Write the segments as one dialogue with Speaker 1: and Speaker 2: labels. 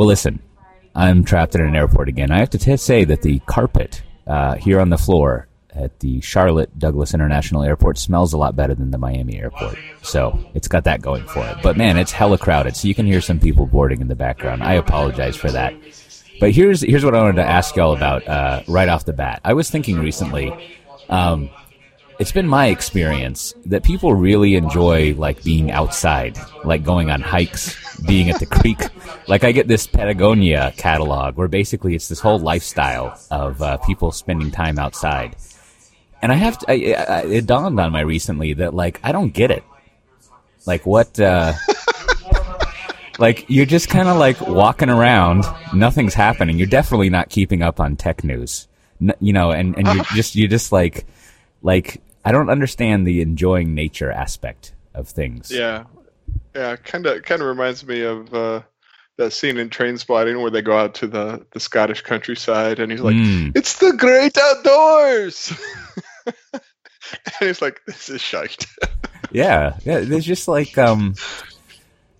Speaker 1: Well, listen, I'm trapped in an airport again. I have to t- say that the carpet uh, here on the floor at the Charlotte Douglas International Airport smells a lot better than the Miami airport. So it's got that going for it. But man, it's hella crowded. So you can hear some people boarding in the background. I apologize for that. But here's here's what I wanted to ask y'all about uh, right off the bat. I was thinking recently. Um, it's been my experience that people really enjoy like being outside, like going on hikes, being at the creek. Like I get this Patagonia catalog where basically it's this whole lifestyle of uh, people spending time outside. And I have to, I, I, it dawned on me recently that like I don't get it. Like what? Uh, like you're just kind of like walking around, nothing's happening. You're definitely not keeping up on tech news, N- you know, and and you're just you're just like like I don't understand the enjoying nature aspect of things.
Speaker 2: Yeah, yeah, kind of kind of reminds me of uh, that scene in Trainspotting where they go out to the the Scottish countryside, and he's like,
Speaker 1: Mm.
Speaker 2: "It's the great outdoors," and he's like, "This is shite."
Speaker 1: Yeah, yeah. There's just like um,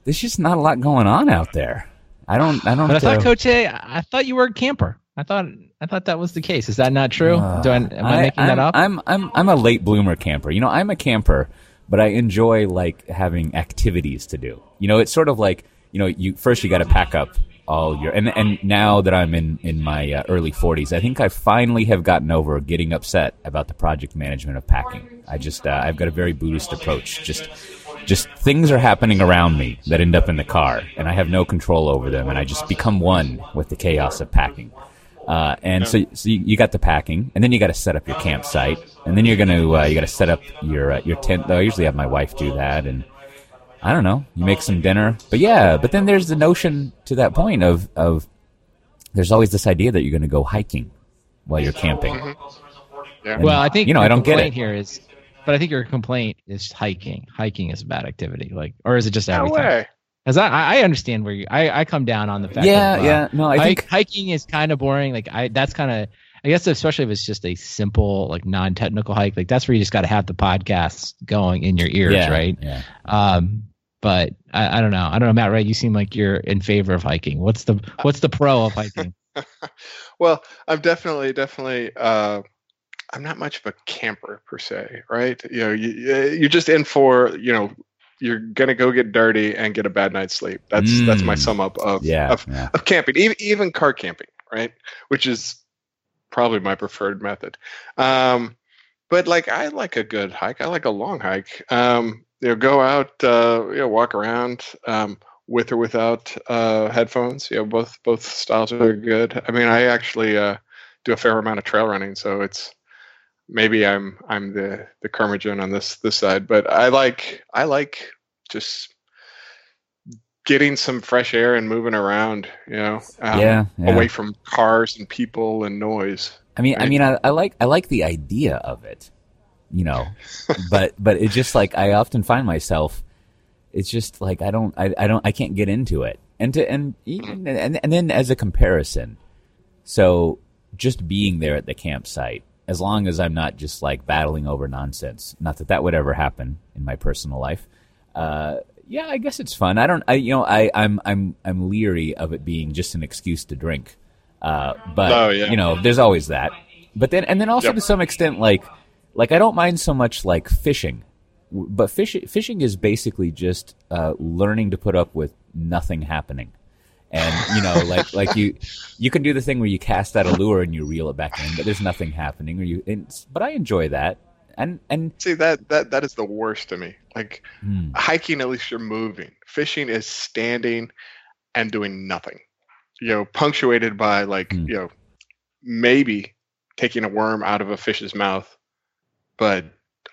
Speaker 1: there's just not a lot going on out there. I don't. I don't.
Speaker 3: But I thought,
Speaker 1: uh,
Speaker 3: Coach A, I thought you were a camper. I thought I thought that was the case. Is that not true?
Speaker 1: uh,
Speaker 3: Do I, am I, making that
Speaker 1: I'm-
Speaker 3: up?
Speaker 1: I'm I'm I'm a late bloomer camper. You know, I'm a camper, but I enjoy like having activities to do. You know, it's sort of like you know, you first you got to pack up all your and and now that I'm in in my uh, early 40s, I think I finally have gotten over getting upset about the project management of packing. I just uh, I've got a very Buddhist approach. Just just things are happening around me that end up in the car, and I have no control over them, and I just become one with the chaos of packing. Uh, and so, so you, you got the packing, and then you got to set up your campsite, and then you're gonna uh, you got to set up your uh, your tent. Though I usually have my wife do that, and I don't know, you make some dinner. But yeah, but then there's the notion to that point of of there's always this idea that you're gonna go hiking while you're camping.
Speaker 2: Yeah.
Speaker 1: And,
Speaker 3: well, I think
Speaker 1: you know I don't get it.
Speaker 3: here is, but I think your complaint is hiking. Hiking is a bad activity, like, or is it just
Speaker 2: No
Speaker 3: everything?
Speaker 2: way.
Speaker 3: Because I, I I understand where you, I, I come down on the fact.
Speaker 1: Yeah,
Speaker 3: of, uh,
Speaker 1: yeah. No, I
Speaker 3: hike,
Speaker 1: think
Speaker 3: hiking is kind of boring. Like I, that's kind of, I guess, especially if it's just a simple, like non-technical hike. Like that's where you just got to have the podcasts going in your ears,
Speaker 1: yeah,
Speaker 3: right?
Speaker 1: Yeah.
Speaker 3: Um, but I, I don't know. I don't know, Matt. Right? You seem like you're in favor of hiking. What's the what's the pro of hiking?
Speaker 2: well, I'm definitely, definitely. Uh, I'm not much of a camper per se, right? You know, you you're just in for, you know, you're gonna go get dirty and get a bad night's sleep. That's that's my
Speaker 1: Mm.
Speaker 2: sum up of
Speaker 1: Yeah,
Speaker 2: of,
Speaker 1: yeah.
Speaker 2: of camping, even even car camping, right? Which is probably my preferred method. Um, but like, I like a good hike. I like a long hike. Um, you know, go out, uh, you know, walk around. Um, with or without uh, headphones. You know, both both styles are good. I mean, I actually uh, do a fair amount of trail running, so it's maybe I'm I'm the the curmudgeon on this this side, but I like I like just getting some fresh air and moving around. You know, um,
Speaker 1: yeah, yeah.
Speaker 2: away from cars and people and noise.
Speaker 1: I mean, I mean, I, I like I like the idea of it, you know, but but it's just like I often find myself. It's just like I don't I, I don't I can't get into it, and to and even and and then as a comparison, so just being there at the campsite, as long as I'm not just like battling over nonsense, not that that would ever happen in my personal life. Uh, yeah, I guess it's fun. I don't, I you know, I I'm I'm I'm leery of it being just an excuse to drink. Uh, but
Speaker 2: Oh, yeah.
Speaker 1: you know, there's always that. But then, and then also
Speaker 2: Yep.
Speaker 1: to some extent, like, like I don't mind so much like fishing, but fish, fishing is basically just uh, learning to put up with nothing happening. And you know, like like you, you can do the thing where you cast out a lure and you reel it back in, but there's nothing happening. Or you, but I enjoy that. And and
Speaker 2: See that that that is the worst to me. Like
Speaker 1: hmm,
Speaker 2: hiking, at least you're moving. Fishing is standing and doing nothing. You know, punctuated by like
Speaker 1: Hmm.
Speaker 2: you know maybe taking a worm out of a fish's mouth, but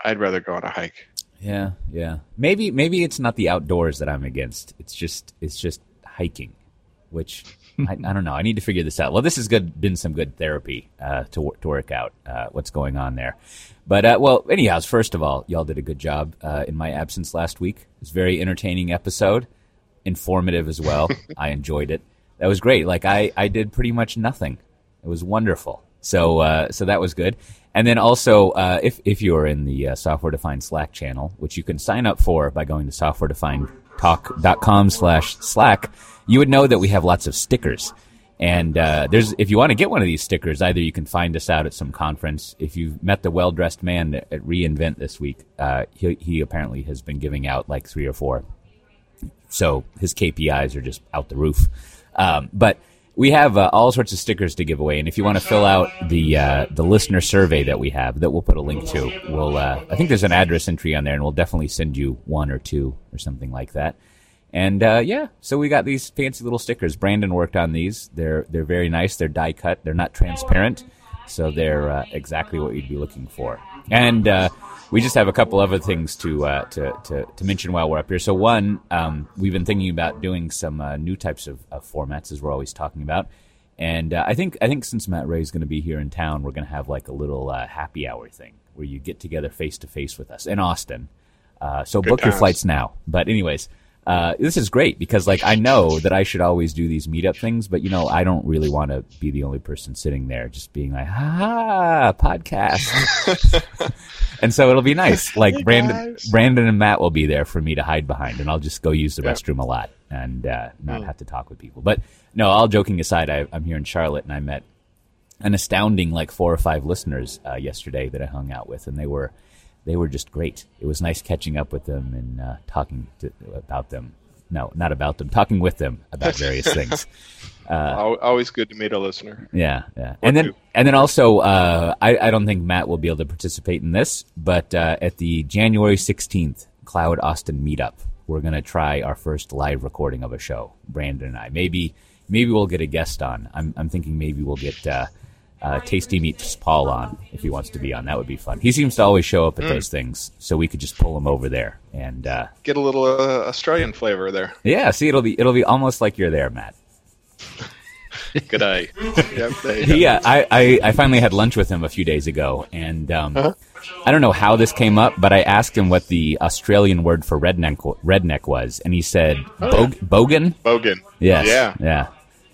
Speaker 2: I'd rather go on a hike.
Speaker 1: yeah, yeah. Maybe maybe it's not the outdoors that I'm against. It's just it's just hiking, which I, I don't know. I need to figure this out. Well, this has good been some good therapy uh, to to work out uh, what's going on there. But uh, well, anyhow, first of all, y'all did a good job uh, in my absence last week. It was a very entertaining episode, informative as well. I enjoyed it. That was great. Like I I did pretty much nothing. It was wonderful. So uh, so that was good. And then also, uh, if if you are in the uh, software defined Slack channel, which you can sign up for by going to softwaredefinedtalk.com slash Slack, you would know that we have lots of stickers. And uh, there's if you want to get one of these stickers, either you can find us out at some conference. If you've met the well dressed man at reInvent this week, uh, he, he apparently has been giving out like three or four. So his KPIs are just out the roof. Um, but we have uh, all sorts of stickers to give away, and if you want to fill out the uh, the listener survey that we have, that we'll put a link to, we'll uh, I think there's an address entry on there, and we'll definitely send you one or two or something like that. And uh, yeah, so we got these fancy little stickers. Brandon worked on these. They're they're very nice. They're die cut. They're not transparent, so they're uh, exactly what you'd be looking for. And uh, we just have a couple other things to uh, to, to, to mention while we're up here. So one, um, we've been thinking about doing some uh, new types of, of, formats, as we're always talking about. And uh, I think I think since Matt Ray is going to be here in town, we're going to have like a little uh, happy hour thing where you get together face to face with us in Austin. Uh, so Good book times. your flights now. But anyways, uh, this is great because like I know that I should always do these meetup things, but you know I don't really want to be the only person sitting there just being like, ha podcast. and so it'll be nice. Like hey Brandon, guys. Brandon and Matt will be there for me to hide behind, and I'll just go use the restroom a lot and uh, not mm. have to talk with people. But no, all joking aside, I, am here in Charlotte, and I met an astounding like four or five listeners uh, yesterday that I hung out with, and they were they were just great. It was nice catching up with them and uh, talking to, about them. No, not about them. Talking with them about various things.
Speaker 2: Uh, Always good to meet a listener.
Speaker 1: Yeah, yeah. and then, and then also, uh, I, I, don't think Matt will be able to participate in this, but uh, at the January sixteenth Cloud Austin meetup, we're gonna try our first live recording of a show. Brandon and I. Maybe, maybe we'll get a guest on. I'm, I'm thinking maybe we'll get uh, Tasty Meats Paul on if he wants to be on. That would be fun. He seems to always show up at mm. those things, so we could just pull him over there and uh,
Speaker 2: get a little uh, Australian flavor there.
Speaker 1: Yeah, see, it'll be it'll be almost like you're there, Matt.
Speaker 2: Good eye.
Speaker 1: yep, yeah, I, I, I, finally had lunch with him a few days ago, and um, uh-huh. I don't know how this came up, but I asked him what the Australian word for redneck redneck was, and he said oh, Bog- yeah. bogan.
Speaker 2: Bogan.
Speaker 1: Yes. Yeah. Yeah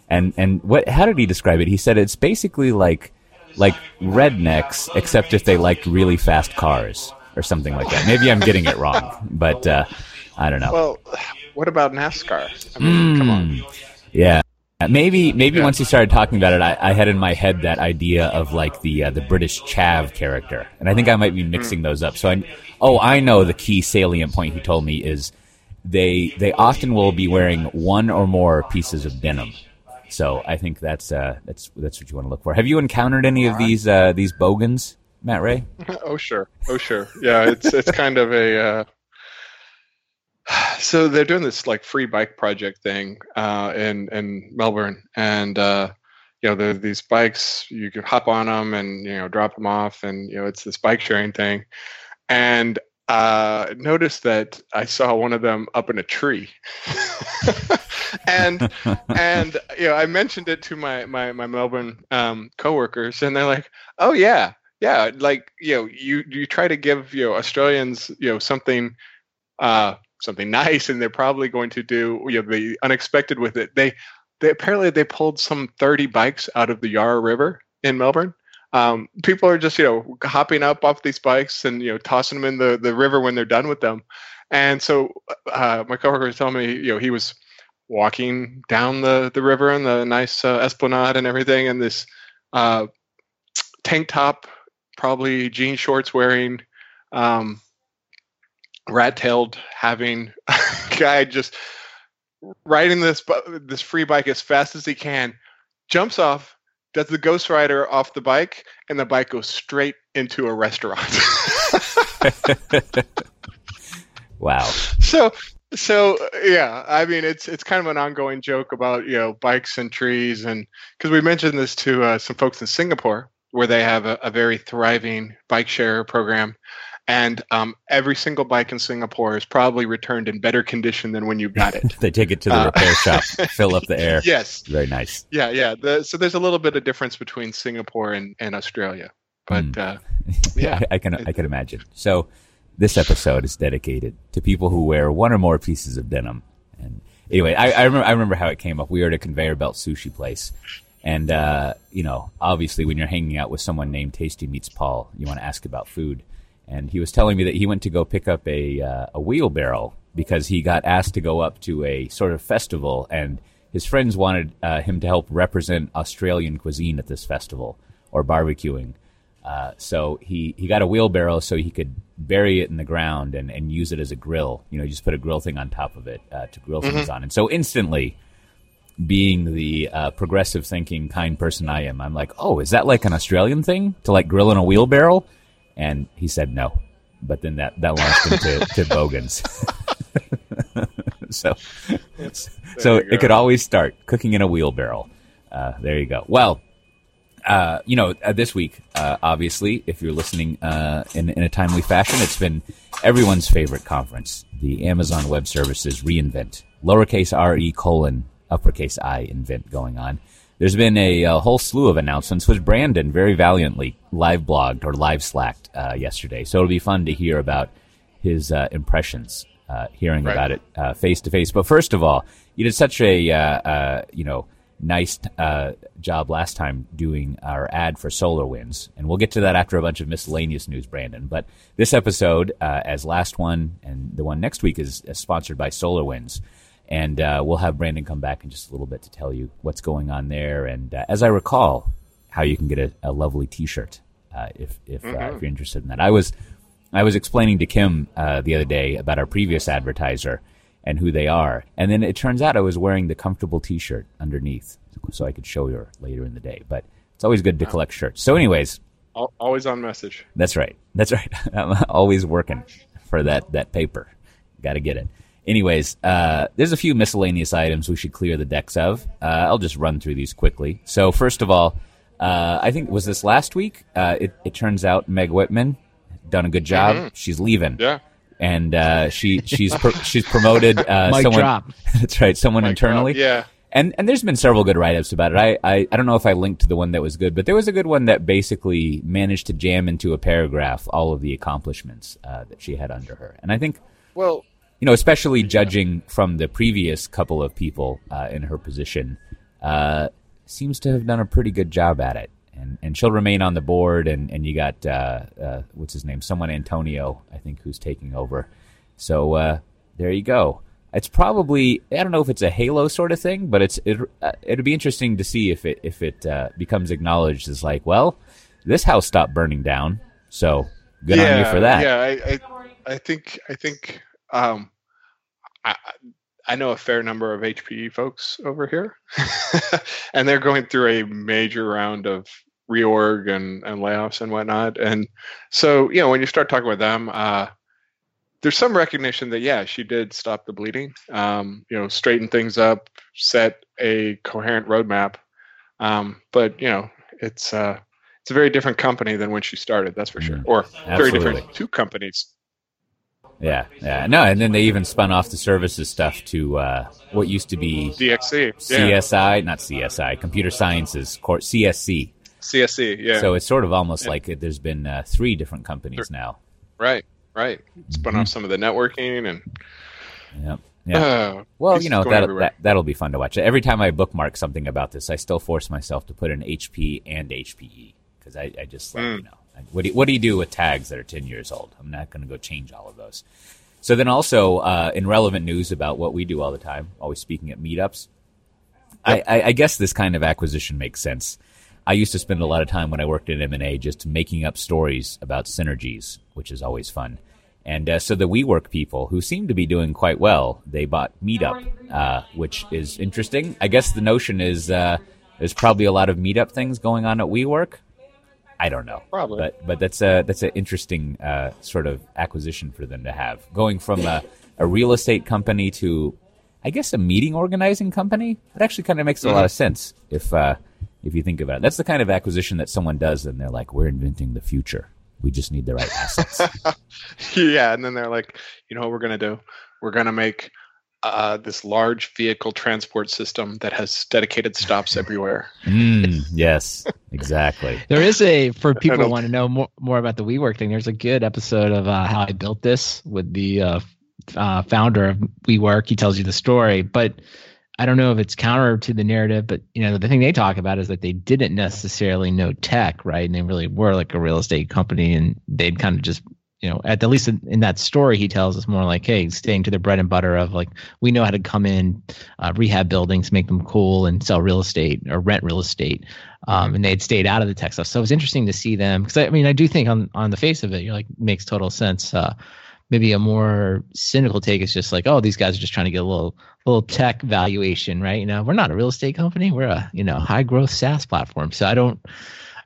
Speaker 1: and and what how did he describe it? He said it's basically like like rednecks, except if they liked really fast cars or something like that. Maybe I'm getting it wrong, but uh, I don't know.
Speaker 2: Well, what about NASCAR? I mean, mm, come on. Hmm.
Speaker 1: Yeah. Maybe maybe yeah. once he started talking about it, I, I, had in my head that idea of like the uh, the British Chav character, and I think I might be mixing mm. those up. So I oh I know the key salient point he told me is they they often will be wearing one or more pieces of denim so I think that's uh, that's that's what you want to look for. Have you encountered any of these uh, these bogans, Matt Ray?
Speaker 2: oh sure, oh sure. Yeah, it's it's kind of a. Uh... So they're doing this like free bike project thing uh, in in Melbourne, and uh, you know the, these bikes you can hop on them and you know drop them off, and you know it's this bike sharing thing. And uh, noticed that I saw one of them up in a tree. and and you know, I mentioned it to my my my Melbourne um, coworkers, and they're like, "Oh yeah, yeah." Like you know, you you try to give you know Australians you know something uh, something nice, and they're probably going to do you know the unexpected with it. They they apparently they pulled some 30 bikes out of the Yarra River in Melbourne um, people are just you know hopping up off these bikes and you know tossing them in the, the river when they're done with them. And so uh, my coworker was telling me you know he was walking down the, the river and the nice uh, esplanade and everything and this uh, tank top probably jean shorts wearing um, rat-tailed having guy just riding this this free bike as fast as he can jumps off does the Ghost Rider off the bike, and the bike goes straight into a restaurant.
Speaker 1: wow.
Speaker 2: So so yeah, I mean it's it's kind of an ongoing joke about you know bikes and trees, and because we mentioned this to uh, some folks in Singapore where they have a, a very thriving bike share program, and um, every single bike in Singapore is probably returned in better condition than when you got it.
Speaker 1: they take it to the uh, repair shop, fill up the air.
Speaker 2: Yes,
Speaker 1: very nice.
Speaker 2: Yeah, yeah. The, so there's a little bit of difference between Singapore and, and Australia, but mm. uh, yeah,
Speaker 1: I can I can imagine. So this episode is dedicated to people who wear one or more pieces of denim. And anyway, I, I remember I remember how it came up. We were at a conveyor belt sushi place. And uh, you know, obviously, when you're hanging out with someone named Tasty Meats Paul, you want to ask about food and he was telling me that he went to go pick up a uh, a wheelbarrow because he got asked to go up to a sort of festival and his friends wanted uh, him to help represent Australian cuisine at this festival or barbecuing. Uh, so he, he got a wheelbarrow so he could bury it in the ground and, and use it as a grill. You know, just put a grill thing on top of it uh, to grill things on. And so instantly, being the uh, progressive thinking kind person I am, I'm like, oh, is that like an Australian thing to like grill in a wheelbarrow? And he said no. But then that, that launched into to Bogans. so so it could always start cooking in a wheelbarrow. Uh, there you go. Well, uh, you know, uh, this week, uh, obviously, if you're listening uh, in, in a timely fashion, it's been everyone's favorite conference, the Amazon Web Services reInvent, lowercase r e colon uppercase i invent going on. There's been a, a whole slew of announcements, which Brandon very valiantly live blogged or live slacked uh, yesterday. So it'll be fun to hear about his uh, impressions, uh, hearing
Speaker 2: Right.
Speaker 1: about it face to face. But first of all, you did such a uh, uh, you know nice uh, job last time doing our ad for SolarWinds, and we'll get to that after a bunch of miscellaneous news, Brandon. But this episode, uh, as last one and the one next week, is, is sponsored by SolarWinds. And uh, we'll have Brandon come back in just a little bit to tell you what's going on there. And uh, as I recall, how you can get a, a lovely T-shirt uh, if if, uh, if you're interested in that. I was I was explaining to Kim uh, the other day about our previous advertiser and who they are, and then it turns out I was wearing the comfortable T-shirt underneath, so I could show her later in the day. But it's always good to collect shirts. So, anyways,
Speaker 2: Always on message.
Speaker 1: that's right. That's right. I'm always working for that that paper. Got to get it. Anyways, uh, there's a few miscellaneous items we should clear the decks of. Uh, I'll just run through these quickly. So first of all, uh, I think was this last week. Uh, it, it turns out Meg Whitman done a good job. She's leaving,
Speaker 2: Yeah.
Speaker 1: and uh, she she's pr- she's promoted. Uh,
Speaker 3: Mic
Speaker 1: someone,
Speaker 3: drop.
Speaker 1: That's right. Someone internally.
Speaker 2: Yeah.
Speaker 1: And and there's been several good write ups about it. I, I I don't know if I linked to the one that was good, but there was a good one that basically managed to jam into a paragraph all of the accomplishments uh, that she had under her. And I think
Speaker 2: Well,
Speaker 1: you know, especially judging from the previous couple of people uh, in her position, uh, seems to have done a pretty good job at it. And and she'll remain on the board. And and you got uh, uh, what's his name, someone Antonio, I think, who's taking over. So uh, there you go. It's probably I don't know if it's a halo sort of thing, but it's it uh, it'd be interesting to see if it if it uh, becomes acknowledged as like, well, this house stopped burning down, so good on you for that.
Speaker 2: Yeah, I, I, I think, I think, um, I, I know a fair number of HPE folks over here, and they're going through a major round of reorg and, and layoffs and whatnot. And so, you know, when you start talking with them, uh, there's some recognition that yeah, she did stop the bleeding. Um, you know, straighten things up, set a coherent roadmap. Um, but you know, it's uh, it's a very different company than when she started. That's for sure.
Speaker 1: Mhm.
Speaker 2: Or very different two companies.
Speaker 1: Yeah, yeah, no, and then they even spun off the services stuff to uh, what used to be
Speaker 2: DXC, yeah,
Speaker 1: CSI, not CSI, Computer Sciences Corp, CSC.
Speaker 2: CSC, yeah.
Speaker 1: So it's sort of almost
Speaker 2: Yeah.
Speaker 1: like there's been uh, three different companies now.
Speaker 2: right, right. Spun
Speaker 1: Mm-hmm.
Speaker 2: off some of the networking and
Speaker 1: Yep. Yeah.
Speaker 2: uh,
Speaker 1: Well, you know that,
Speaker 2: everywhere.
Speaker 1: that that'll be fun to watch. Every time I bookmark something about this, I still force myself to put in HP and HPE because I, I just like
Speaker 2: Mm.
Speaker 1: you know what do you, what do you do with tags that are ten years old? I'm not going to go change all of those. So then also uh, in relevant news about what we do all the time, always speaking at meetups. I, I, I guess this kind of acquisition makes sense. I used to spend a lot of time when I worked in M and A just making up stories about synergies, which is always fun. And uh, so the WeWork people, who seem to be doing quite well, they bought Meetup, uh, which is interesting. I guess the notion is uh, there's probably a lot of Meetup things going on at WeWork. I don't know,
Speaker 2: Probably.
Speaker 1: but but that's a that's an interesting uh, sort of acquisition for them to have, going from a, a real estate company to, I guess, a meeting organizing company. It actually kind of makes a lot of sense if uh, if you think about it. That's the kind of acquisition that someone does, and they're like, "We're inventing the future. We just need the right assets."
Speaker 2: yeah, and then they're like, you know what we're gonna do? We're gonna make uh, this large vehicle transport system that has dedicated stops everywhere.
Speaker 1: mm, yes, exactly.
Speaker 3: There is a for people who want to know more, more about the WeWork thing. There's a good episode of uh, how I built this with the uh, uh, founder of WeWork. He tells you the story, but I don't know if it's counter to the narrative. But you know, the thing they talk about is that they didn't necessarily know tech, right? And they really were like a real estate company, and they'd kind of just you know, at the least in, in, that story, he tells us more like, hey, staying to the bread and butter of like, we know how to come in, uh, rehab buildings, make them cool, and sell real estate or rent real estate. Um, and they had stayed out of the tech stuff. So it was interesting to see them because I, I, mean, I do think on on the face of it, you're like, makes total sense. Uh, maybe a more cynical take is just like, oh, these guys are just trying to get a little little tech valuation, right? You know, we're not a real estate company, we're a you know high growth SaaS platform. So I don't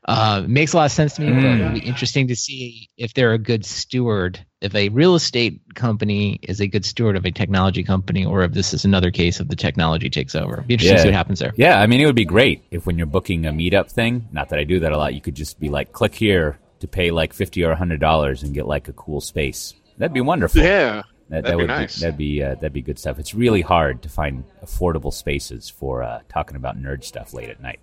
Speaker 3: uh, it makes a lot of sense to me, mm. it'll be interesting to see if they're a good steward, if a real estate company is a good steward of a technology company, or if this is another case of the technology takes over. Be interesting yeah. to see what happens there.
Speaker 1: Yeah, I mean, it would be great if when you're booking a meetup thing, not that I do that a lot, you could just be like, click here to pay like fifty or hundred dollars and get like a cool space. That'd be wonderful.
Speaker 2: Yeah.
Speaker 1: That,
Speaker 2: that'd that
Speaker 1: would be
Speaker 2: nice.
Speaker 1: Be, that'd be uh, that'd be good stuff. It's really hard to find affordable spaces for uh, talking about nerd stuff late at night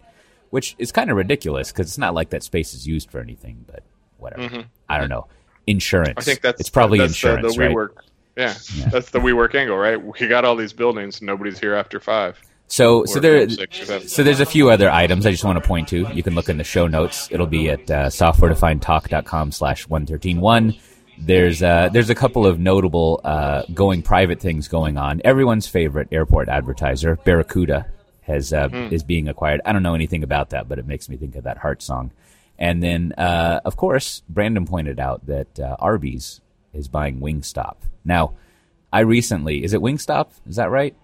Speaker 1: which is kind of ridiculous because it's not like that space is used for anything. But whatever. Mm-hmm. I don't know. Insurance. I think that's it's probably
Speaker 2: that's
Speaker 1: insurance,
Speaker 2: the, the WeWork. Right? Yeah, yeah, that's the WeWork angle, right? We got all these buildings, nobody's here after five.
Speaker 1: So, so there, so there's a few other items I just want to point to. You can look in the show notes. It'll be at uh, softwaredefinedtalk.com slash one thirteen one. There's uh, there's a couple of notable uh, going private things going on. Everyone's favorite airport advertiser, Barracuda, has uh, mm. is being acquired. I don't know anything about that, but it makes me think of that Heart song. And then, uh, of course, Brandon pointed out that uh, Arby's is buying Wingstop. Now, I recently is it Wingstop? Is that right?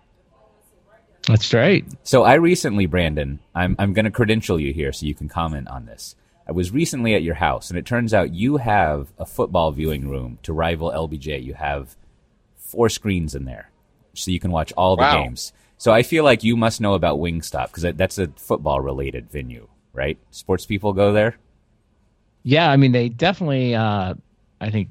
Speaker 3: That's right.
Speaker 1: So I recently, Brandon, I'm I'm going to credential you here so you can comment on this. I was recently at your house, and it turns out you have a football viewing room to rival LBJ. You have four screens in there, so you can watch all the wow. games. So I feel like you must know about Wingstop because that's a football related venue, right? Sports people go there.
Speaker 3: Yeah, I mean they definitely, uh, I think,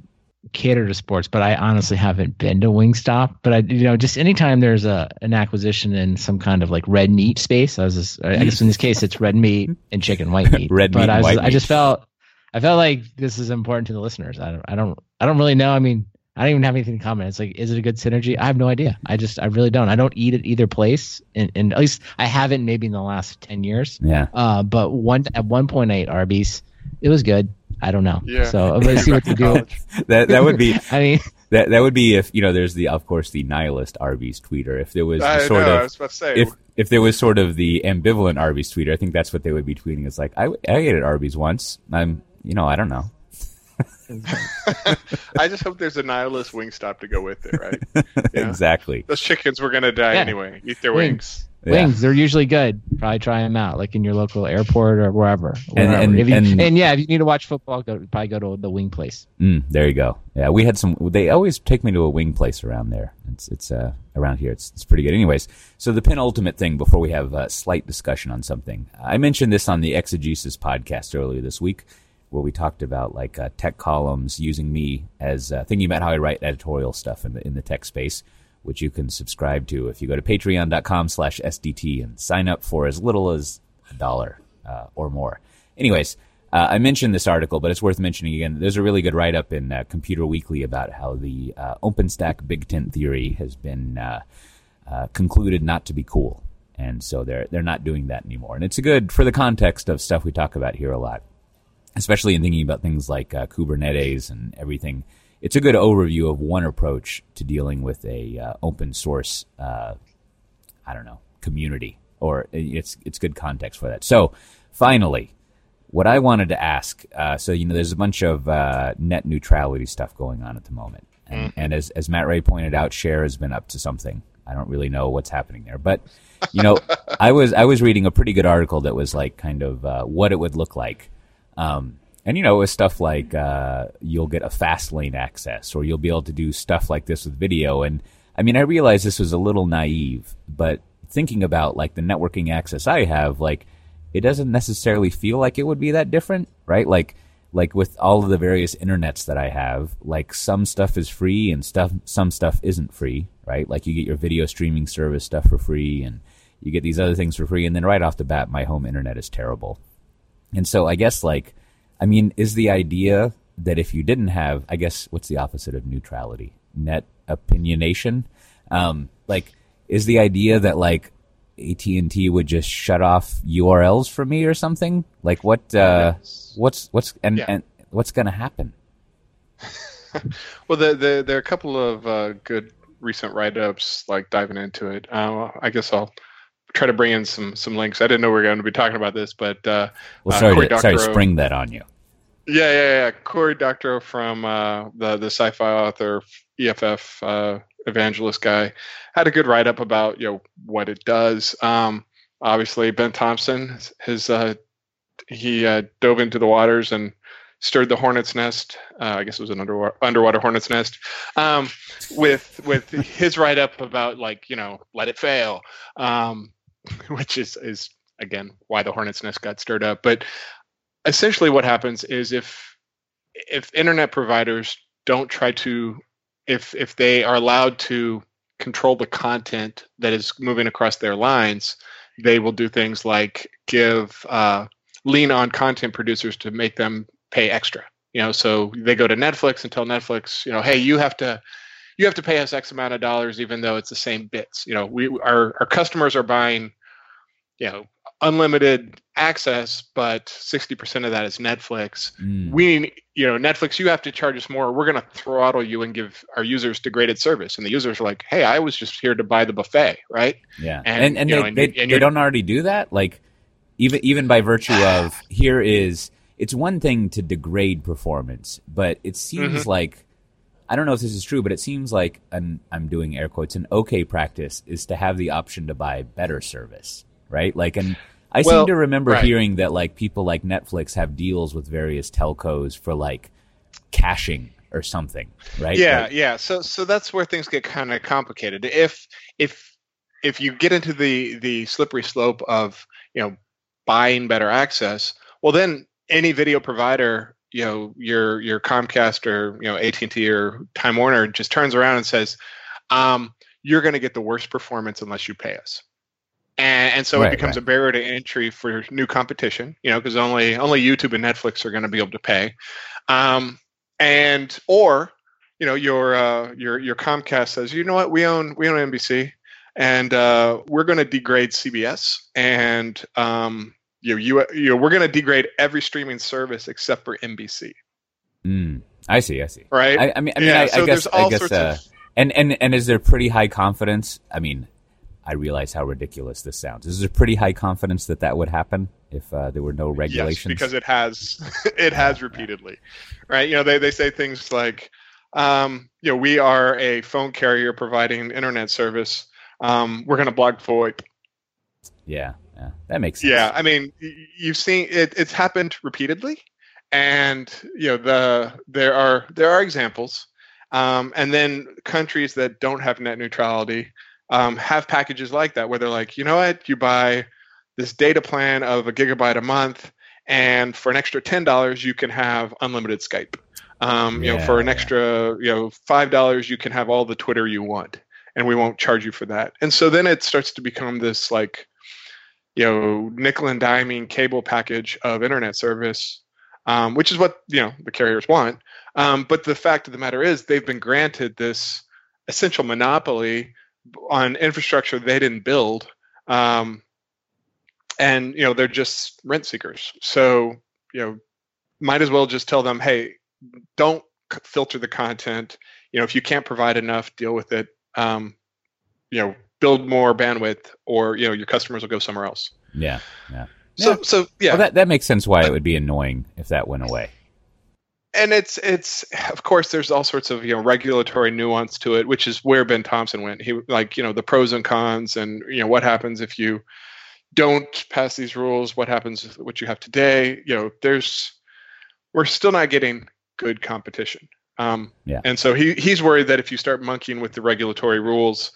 Speaker 3: cater to sports. But I honestly haven't been to Wingstop. But I, you know, just anytime there's a an acquisition in some kind of like red meat space, I was, just, I guess in this case it's red meat and chicken white meat.
Speaker 1: red
Speaker 3: but
Speaker 1: meat,
Speaker 3: I,
Speaker 1: was,
Speaker 3: white
Speaker 1: I
Speaker 3: meat. just felt, I felt like this is important to the listeners. I don't, I don't, I don't really know. I mean, I don't even have anything to comment. It's like, is it a good synergy? I have no idea. I just, I really don't. I don't eat at either place, and, and at least I haven't maybe in the last ten years.
Speaker 1: Yeah.
Speaker 3: Uh, but one at one point eight Arby's, it was good. I don't know.
Speaker 2: Yeah.
Speaker 3: So I'm gonna see what to do.
Speaker 1: that that would be.
Speaker 3: I mean.
Speaker 1: That that would be if you know there's the of course the nihilist Arby's tweeter if there was the sort
Speaker 2: know,
Speaker 1: of if if there was sort of the ambivalent Arby's tweeter I think that's what they would be tweeting it's like I I ate at Arby's once I'm you know I don't know
Speaker 2: I just hope there's a nihilist Wingstop to go with it, right?
Speaker 1: Yeah. exactly.
Speaker 2: Those chickens were gonna die yeah. anyway. Eat their wings.
Speaker 3: wings. Yeah. Wings, they're usually good. Probably try them out, like in your local airport or wherever.
Speaker 1: And, and,
Speaker 3: you,
Speaker 1: and,
Speaker 3: and, yeah, if you need to watch football, go probably go to the wing place.
Speaker 1: Mm, there you go. Yeah, we had some. They always take me to a wing place around there. It's it's uh, around here. It's it's pretty good. Anyways, so the penultimate thing before we have a slight discussion on something, I mentioned this on the Exegesis podcast earlier this week where we talked about like uh, tech columns using me as uh, thinking about how I write editorial stuff in the in the tech space, which you can subscribe to if you go to patreon.com/slash sdt and sign up for as little as a dollar uh, or more. Anyways. Uh, I mentioned this article, but it's worth mentioning again. There's a really good write up in uh, Computer Weekly about how the uh, OpenStack Big Tent theory has been concluded not to be cool and so they're they're not doing that anymore. And it's a good for the context of stuff we talk about here a lot especially in thinking about things like uh, Kubernetes and everything. It's a good overview of one approach to dealing with a uh, open source, uh, I don't know, community, or it's it's good context for that. So, finally, what I wanted to ask, uh, so you know, there's a bunch of uh, net neutrality stuff going on at the moment, and, mm-hmm. and as as Matt Ray pointed out, Share has been up to something. I don't really know what's happening there, but you know, I was I was reading a pretty good article that was like kind of uh, what it would look like um, and you know, with stuff like uh, you'll get a fast lane access, or you'll be able to do stuff like this with video. And I mean, I realize this was a little naive, but thinking about like the networking access I have, like it doesn't necessarily feel like it would be that different, right? Like like with all of the various internets that I have, like some stuff is free and stuff some stuff isn't free, right? Like you get your video streaming service stuff for free and you get these other things for free and then right off the bat my home internet is terrible. And so I guess like, I mean, is the idea that if you didn't have, I guess, what's the opposite of neutrality? Net opinionation. Um, like, is the idea that like AT and T would just shut off URLs for me or something? Like, what? Uh, what's what's and, yeah. and what's going to happen?
Speaker 2: well, the, the, there are a couple of uh, good recent write-ups, like diving into it. Uh, I guess I'll try to bring in some some links. I didn't know we were going to be talking about this, but uh,
Speaker 1: well, sorry, to, sorry, spring that on you.
Speaker 2: Yeah, yeah, yeah. Corey Doctorow from uh, the the sci-fi author EFF uh, evangelist guy had a good write-up about you know what it does. Um, obviously, Ben Thompson, his uh, he uh, dove into the waters and stirred the hornet's nest. Uh, I guess it was an underwater, underwater hornet's nest. Um, with with his write up about like you know let it fail, um, which is is again why the hornet's nest got stirred up. But essentially, what happens is if if internet providers don't try to if if they are allowed to control the content that is moving across their lines, they will do things like give uh, lean on content producers to make them pay extra. You know, so they go to Netflix and tell Netflix, you know, hey, you have to you have to pay us X amount of dollars, even though it's the same bits. You know, we our our customers are buying, you know, unlimited access, but sixty percent of that is Netflix. Mm. We, you know, Netflix, you have to charge us more. We're going to throttle you and give our users degraded service. And the users are like, hey, I was just here to buy the buffet, right?
Speaker 1: Yeah, and and, and they, know, and, they, and they don't already do that, like even even by virtue of here is it's one thing to degrade performance, but it seems mm-hmm. like I don't know if this is true, but it seems like an, I'm doing air quotes an okay practice is to have the option to buy better service, right? Like, and I well, seem to remember right. hearing that like people like Netflix have deals with various telcos for like caching or something, right?
Speaker 2: Yeah,
Speaker 1: like,
Speaker 2: yeah. So so that's where things get kind of complicated. If if if you get into the the slippery slope of you know buying better access, well then any video provider, you know, your your Comcast or you know AT and T or Time Warner just turns around and says, um, "You're going to get the worst performance unless you pay us." And, and so right, it becomes right. a barrier to entry for new competition, you know, because only only YouTube and Netflix are going to be able to pay, um, and or you know your uh, your your Comcast says, you know what, we own we own NBC, and uh, we're going to degrade CBS, and um, you know, you, you know, we're going to degrade every streaming service except for NBC.
Speaker 1: Mm, I see. I see.
Speaker 2: Right.
Speaker 1: I, I mean, I mean, yeah, I, so I guess, I guess, uh, of... and and and is there pretty high confidence? I mean, I realize how ridiculous this sounds. Is there pretty high confidence that that would happen if uh, there were no regulations?
Speaker 2: Yes, because it has, it has repeatedly, right? You know, they they say things like, um, you know, we are a phone carrier providing internet service. Um, we're going to block VoIP.
Speaker 1: Yeah. Yeah, that makes sense.
Speaker 2: Yeah, I mean, you've seen it. It's happened repeatedly, and you know the there are there are examples, um, and then countries that don't have net neutrality um, have packages like that where they're like, you know what, you buy this data plan of a gigabyte a month, and for an extra ten dollars, you can have unlimited Skype. Um, you yeah, know, for an extra, you know, five dollars, you can have all the Twitter you want, and we won't charge you for that. And so then it starts to become this like you know nickel and diming cable package of internet service, um, which is what you know the carriers want. Um, but the fact of the matter is, they've been granted this essential monopoly on infrastructure they didn't build, um, and you know they're just rent seekers. So you know, might as well just tell them, hey, don't filter the content. You know, if you can't provide enough, deal with it. Um, you know, build more bandwidth or you know your customers will go somewhere else
Speaker 1: yeah yeah
Speaker 2: so yeah. so yeah
Speaker 1: well, that, that makes sense why it would be annoying if that went away
Speaker 2: and it's it's of course there's all sorts of you know regulatory nuance to it which is where ben thompson went he like you know the pros and cons and you know what happens if you don't pass these rules what happens with what you have today you know there's we're still not getting good competition um, yeah. and so he he's worried that if you start monkeying with the regulatory rules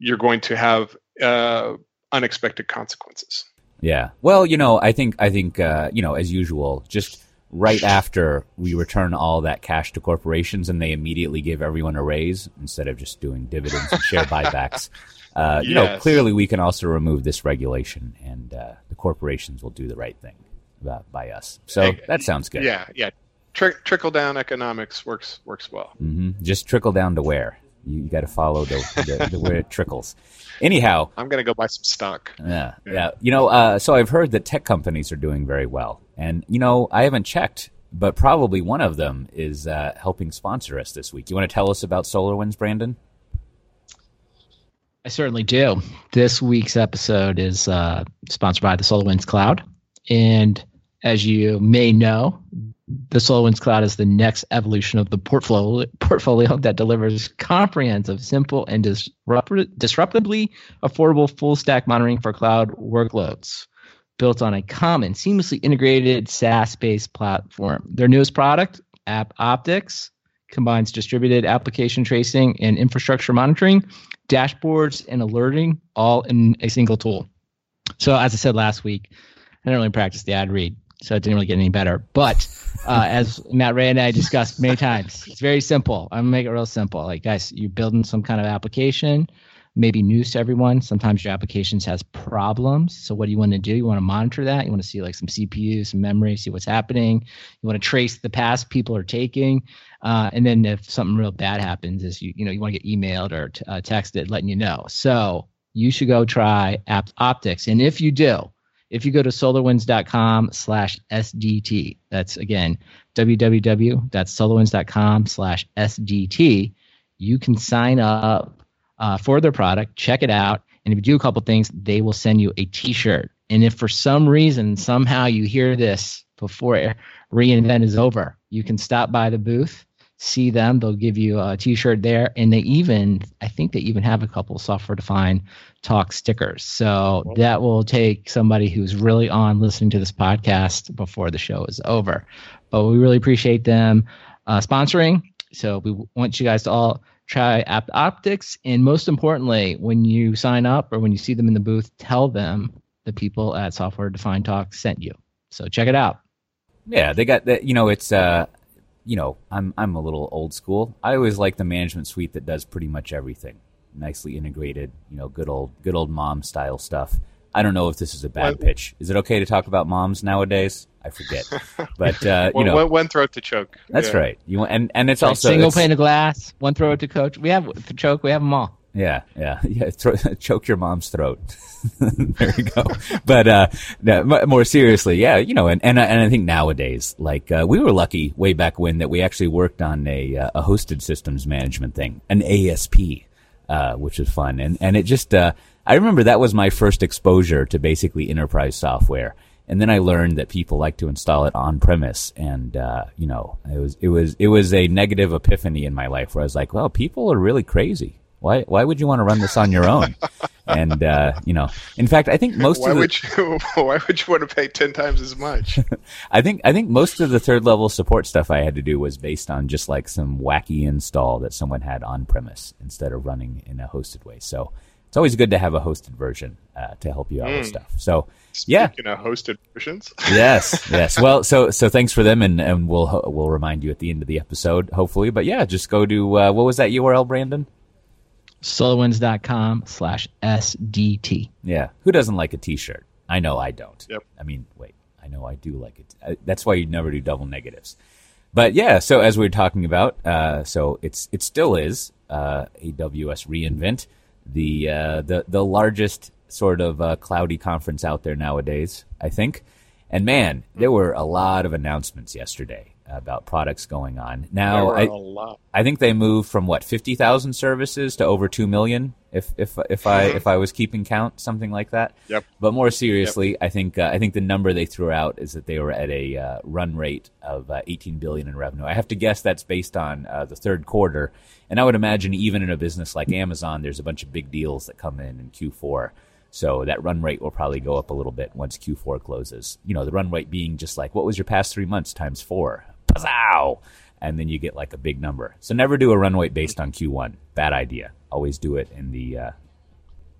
Speaker 2: you're going to have uh, unexpected consequences.
Speaker 1: Yeah. Well, you know, I think I think uh, you know, as usual, just right after we return all that cash to corporations and they immediately give everyone a raise instead of just doing dividends and share buybacks. Uh, you know, clearly we can also remove this regulation and uh, the corporations will do the right thing uh, by us. So that sounds good.
Speaker 2: Yeah, yeah. Tri- trickle down economics works works well.
Speaker 1: Mm-hmm. Just trickle down to where you, you got to follow the, the, the, where it trickles. Anyhow,
Speaker 2: I'm gonna go buy some stock.
Speaker 1: Yeah, yeah. You know, uh, so I've heard that tech companies are doing very well, and you know, I haven't checked but probably one of them is uh, helping sponsor us this week. You want to tell us about SolarWinds, Brandon?
Speaker 3: I certainly do. This week's episode is uh, sponsored by the SolarWinds Cloud. And as you may know, the SolarWinds Cloud is the next evolution of the portfolio, portfolio that delivers comprehensive, simple, and disrupt- disruptively affordable full stack monitoring for cloud workloads built on a common, seamlessly integrated SaaS based platform. Their newest product, AppOptics, combines distributed application tracing and infrastructure monitoring, dashboards, and alerting all in a single tool. So, as I said last week, I didn't really practice the ad read, so it didn't really get any better. But uh, as Matt Ray and I discussed many times, it's very simple. I'm gonna make it real simple. Like, guys, you're building some kind of application maybe news to everyone. Sometimes your applications has problems. So what do you want to do? You want to monitor that. You want to see like some CPU, some memory, see what's happening. You want to trace the paths people are taking. Uh, and then if something real bad happens, is you you know you want to get emailed or t- uh, texted letting you know. So you should go try AppOptics. And if you do, if you go to solarwinds.com slash SDT, that's again, www.solarwinds.com slash SDT, you can sign up uh, for their product. Check it out. And if you do a couple things, they will send you a T-shirt. And if for some reason somehow you hear this before reInvent is over, you can stop by the booth, see them. They'll give you a T-shirt there, and they even, I think they even have a couple software-defined talk stickers. So that will take somebody who's really on listening to this podcast before the show is over. But we really appreciate them uh, sponsoring. So we want you guys to all try AppOptics, and most importantly, when you sign up or when you see them in the booth, tell them the people at Software Defined Talk sent you. So check it out.
Speaker 1: Yeah, they got that. You know, it's uh, you know, I'm I'm a little old school. I always like the management suite that does pretty much everything, nicely integrated. You know, good old good old mom style stuff. I don't know if this is a bad what? pitch. Is it okay to talk about moms nowadays? I forget, but uh, you know,
Speaker 2: one, one, throat to choke.
Speaker 1: That's yeah. right. You and and it's also
Speaker 3: single
Speaker 1: it's,
Speaker 3: pane of glass, one throat to coach. We have to choke. We have them all.
Speaker 1: Yeah, yeah, yeah. Throw, choke your mom's throat. there you go. but uh, no, more seriously, yeah, you know, and and, and I think nowadays, like uh, we were lucky way back when that we actually worked on a uh, a hosted systems management thing, an ASP, uh, which was fun, and and it just uh, I remember that was my first exposure to basically enterprise software and then I learned that people like to install it on premise, and uh, you know, it was it was it was a negative epiphany in my life where I was like, well, people are really crazy. Why why would you want to run this on your own? and uh, you know, in fact, I think most
Speaker 2: why
Speaker 1: of the,
Speaker 2: would you why would you want to pay ten times as much?
Speaker 1: I think I think most of the third level support stuff I had to do was based on just like some wacky install that someone had on premise instead of running in a hosted way. So it's always good to have a hosted version uh, to help you out mm. with hmm. stuff. So
Speaker 2: Speaking yeah, of hosted versions.
Speaker 1: yes, yes. Well, so so thanks for them, and, and we'll we'll remind you at the end of the episode, hopefully. But yeah, just go to uh, what was that URL, Brandon?
Speaker 3: SolarWinds.com slash SDT.
Speaker 1: Yeah. Who doesn't like a t-shirt? I know I don't.
Speaker 2: Yep.
Speaker 1: I mean, wait, I know I do like it. That's why you never do double negatives. But yeah, so as we were talking about, uh, so it's it still is uh, AWS reInvent the uh, the the largest sort of uh, cloudy conference out there nowadays. I think, and man, there were a lot of announcements yesterday about products going on. Now, I, I think they moved from what fifty thousand services to over two million. If if if I if I was keeping count, something like that.
Speaker 2: Yep.
Speaker 1: But more seriously, yep. I think uh, I think the number they threw out is that they were at a uh, run rate of uh, eighteen billion in revenue. I have to guess that's based on uh, the third quarter, and I would imagine even in a business like Amazon, there's a bunch of big deals that come in in Q4. So that run rate will probably go up a little bit once Q4 closes. You know, the run rate being just like what was your past three months times four And then you get like a big number. So never do a run rate based on Q1. Bad idea. Always do it in the uh,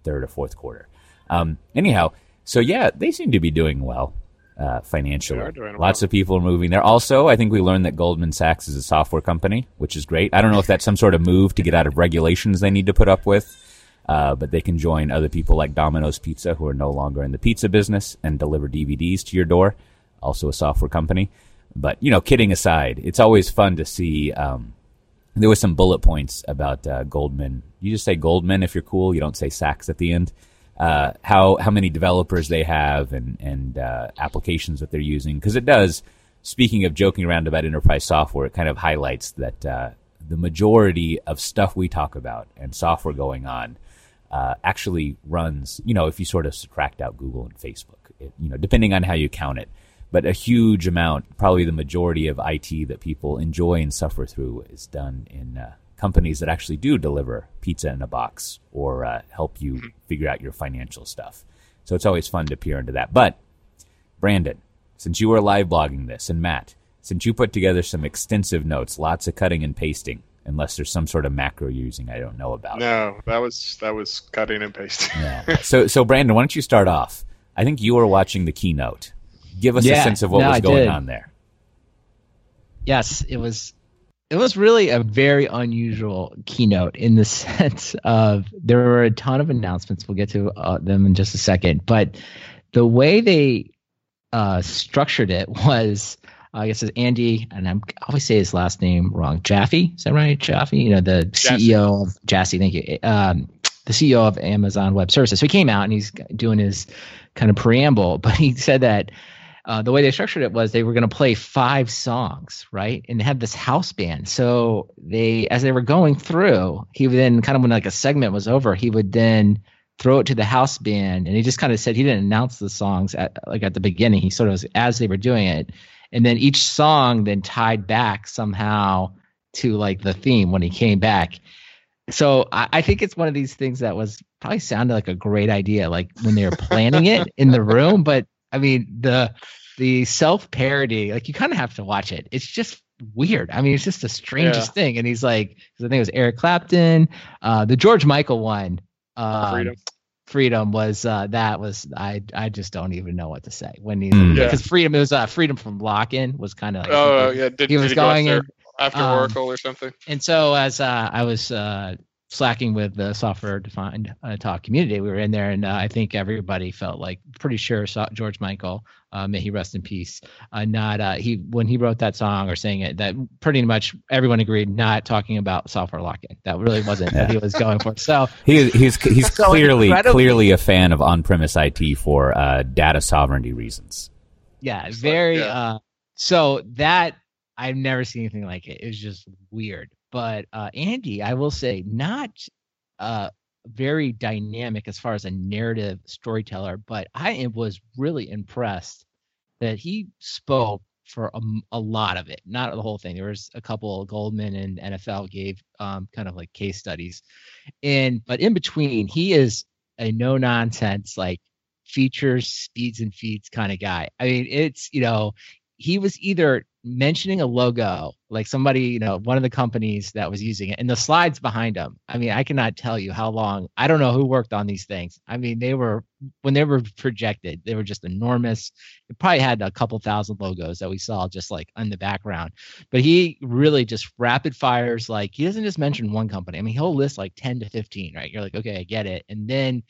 Speaker 1: third or fourth quarter. Um, anyhow, so yeah, they seem to be doing well uh, financially. Lots well. of people are moving there. Also, I think we learned that Goldman Sachs is a software company, which is great. I don't know if that's some sort of move to get out of regulations they need to put up with. Uh, but they can join other people like Domino's Pizza, who are no longer in the pizza business, and deliver DVDs to your door. Also, a software company. But you know, kidding aside, it's always fun to see. Um, there was some bullet points about uh, Goldman. You just say Goldman if you're cool. You don't say Sachs at the end. Uh, how how many developers they have and and uh, applications that they're using because it does speaking of joking around about enterprise software, it kind of highlights that uh, the majority of stuff we talk about and software going on uh, actually runs, you know, if you sort of subtract out Google and Facebook, it, you know, depending on how you count it. But a huge amount, probably the majority of IT that people enjoy and suffer through is done in uh, companies that actually do deliver pizza in a box or uh, help you figure out your financial stuff. So it's always fun to peer into that. But Brandon, since you were live blogging this, and Matt, since you put together some extensive notes, lots of cutting and pasting, unless there's some sort of macro you're using I don't know about.
Speaker 2: No, that was that was cutting and pasting.
Speaker 1: yeah. So so Brandon, why don't you start off? I think you were watching the keynote. Give us
Speaker 3: yeah,
Speaker 1: a sense of what
Speaker 3: no,
Speaker 1: was
Speaker 3: I
Speaker 1: going
Speaker 3: did.
Speaker 1: on there.
Speaker 3: Yes, it was it was really a very unusual keynote in the sense of there were a ton of announcements. We'll get to uh, them in just a second, but the way they uh, structured it was, I guess, it's Andy, and I'm, I always say his last name wrong. Jaffe, is that right? Jaffe, you know, the
Speaker 2: Jassy.
Speaker 3: CEO of Jassy. Thank you. Um, the CEO of Amazon Web Services. So he came out and he's doing his kind of preamble, but he said that uh, the way they structured it was they were going to play five songs, right? And they had this house band. So they, as they were going through, he would then kind of when like a segment was over, he would then throw it to the house band, and he just kind of said he didn't announce the songs at like at the beginning. He sort of was as they were doing it, and then each song then tied back somehow to like the theme when he came back. So I, I think it's one of these things that was probably sounded like a great idea, like when they were planning it in the room. But I mean the the self parody, like you kind of have to watch it. It's just weird. I mean, it's just the strangest thing. And he's like, 'cause I think it was Eric Clapton, uh, the George Michael one. Um,
Speaker 2: Freedom.
Speaker 3: Freedom was uh, that was I I just don't even know what to say when he because
Speaker 2: Yeah.
Speaker 3: freedom it was uh, freedom from lock in was kind of like
Speaker 2: Oh yeah, did,
Speaker 3: he was
Speaker 2: did go
Speaker 3: going
Speaker 2: after,
Speaker 3: in
Speaker 2: after
Speaker 3: um,
Speaker 2: Oracle or something?
Speaker 3: and so as uh, I was uh, slacking with the software defined uh, talk community, we were in there, and uh, I think everybody felt like pretty sure saw George Michael, uh, may he rest in peace. Uh, not uh, he when he wrote that song or sang it, that pretty much everyone agreed not talking about software lock-in. That really wasn't what he was going for. So
Speaker 1: He, he's he's
Speaker 3: So
Speaker 1: clearly
Speaker 3: incredibly-
Speaker 1: clearly a fan of on-premise IT for uh, data sovereignty reasons.
Speaker 3: yeah, very.
Speaker 2: yeah.
Speaker 3: Uh, so that I've never seen anything like it. It was just weird. But uh, Andy, I will say, not uh, very dynamic as far as a narrative storyteller, but I was really impressed that he spoke for a lot of it, not the whole thing. There was a couple Goldman and NFL gave um, kind of like case studies, and but in between, he is a no nonsense like features, speeds, and feeds kind of guy. I mean, it's you know, he was either mentioning a logo, like somebody, you know, one of the companies that was using it, and the slides behind him. I mean, I cannot tell you how long. I don't know who worked on these things. I mean, they were when they were projected, they were just enormous. It probably had a couple thousand logos that we saw just like in the background. But he really just rapid fires, like he doesn't just mention one company. I mean, he'll list like 10 to 15, right? You're like, okay, I get it. And then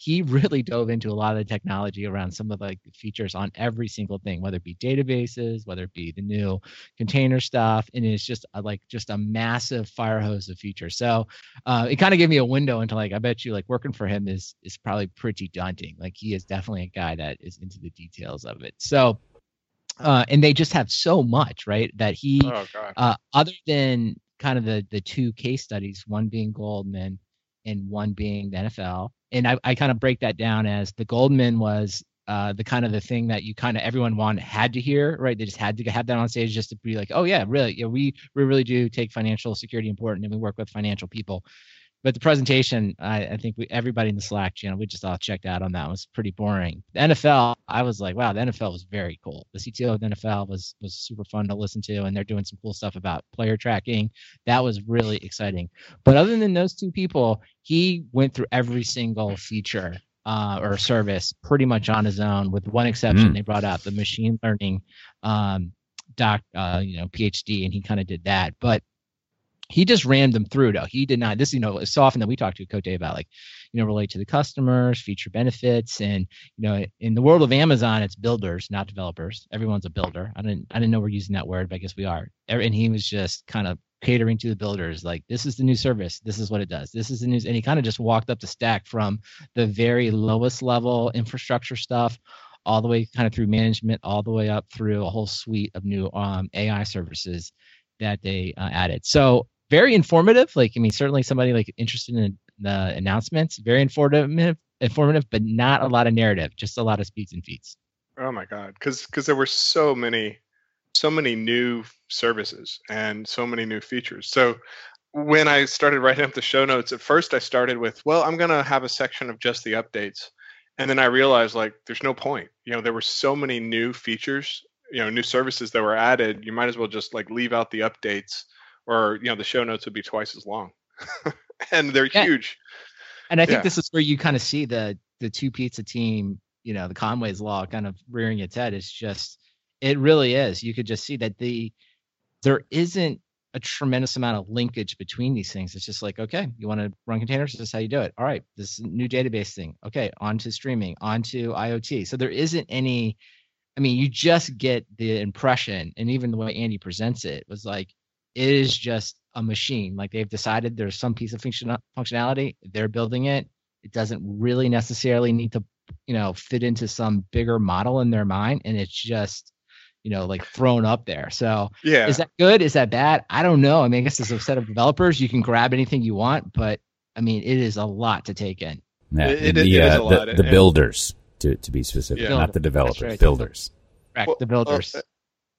Speaker 3: he really dove into a lot of the technology around some of like the features on every single thing, whether it be databases, whether it be the new container stuff, and it's just a, like just a massive fire hose of features. So uh, it kind of gave me a window into like I bet you like working for him is is probably pretty daunting. Like he is definitely a guy that is into the details of it. So uh, and they just have so much, right? That he
Speaker 2: Oh
Speaker 3: uh, other than kind of the the two case studies, one being Goldman and one being the NFL. And I, I kind of break that down as the Goldman was uh, the kind of the thing that you kind of everyone wanted had to hear, right? They just had to have that on stage just to be like, oh yeah, really, yeah, we we really do take financial security important, and we work with financial people. But the presentation, I, I think we everybody in the Slack channel, we just all checked out on that. It was pretty boring. The NFL, I was like, wow, the NFL was very cool. The CTO of the NFL was was super fun to listen to, and they're doing some cool stuff about player tracking. That was really exciting. But other than those two people, he went through every single feature uh, or service pretty much on his own, with one exception.
Speaker 1: Mm.
Speaker 3: They brought out the machine learning um, doc, uh, you know, PhD, and he kind of did that. But he just ran them through though. He did not. This, you know, it's so often that we talk to Cote about like, you know, relate to the customers, feature benefits, and you know, in the world of Amazon, it's builders, not developers. Everyone's a builder. I didn't, I didn't know we're using that word, but I guess we are. And he was just kind of catering to the builders, like this is the new service, this is what it does, this is the news, and he kind of just walked up the stack from the very lowest level infrastructure stuff all the way kind of through management, all the way up through a whole suite of new um, AI services that they uh, added. So very informative. Like, I mean, certainly somebody like interested in the announcements, very informative, informative, but not a lot of narrative, just a lot of speeds and feeds.
Speaker 2: Oh my God, because because there were so many, so many new services and so many new features. So when I started writing up the show notes, at first I started with, well, I'm gonna have a section of just the updates, and then I realized like there's no point. You know, there were so many new features, you know, new services that were added. You might as well just like leave out the updates, or you know, the show notes would be twice as long, and they're yeah. huge.
Speaker 3: And I think yeah. this is where you kind of see the the two pizza team, you know, the Conway's law kind of rearing its head. It's just, it really is. You could just see that the there isn't a tremendous amount of linkage between these things. It's just like, okay, you want to run containers? This is how you do it. All right, this new database thing. Okay, onto streaming, onto IoT. So there isn't any. I mean, you just get the impression, and even the way Andy presents it was like, is just a machine. Like they've decided there's some piece of function functionality, they're building it. It doesn't really necessarily need to, you know, fit into some bigger model in their mind, and it's just you know, like thrown up there. So yeah, is that good? Is that bad? I don't know. I mean, I guess as a set of developers, you can grab anything you want, but I mean, it is a lot to take in.
Speaker 1: Yeah, it, it, the, uh, the, the, builders, to, to be specific, yeah. not the developers, right. builders.
Speaker 3: Correct, well, the builders.
Speaker 2: Well,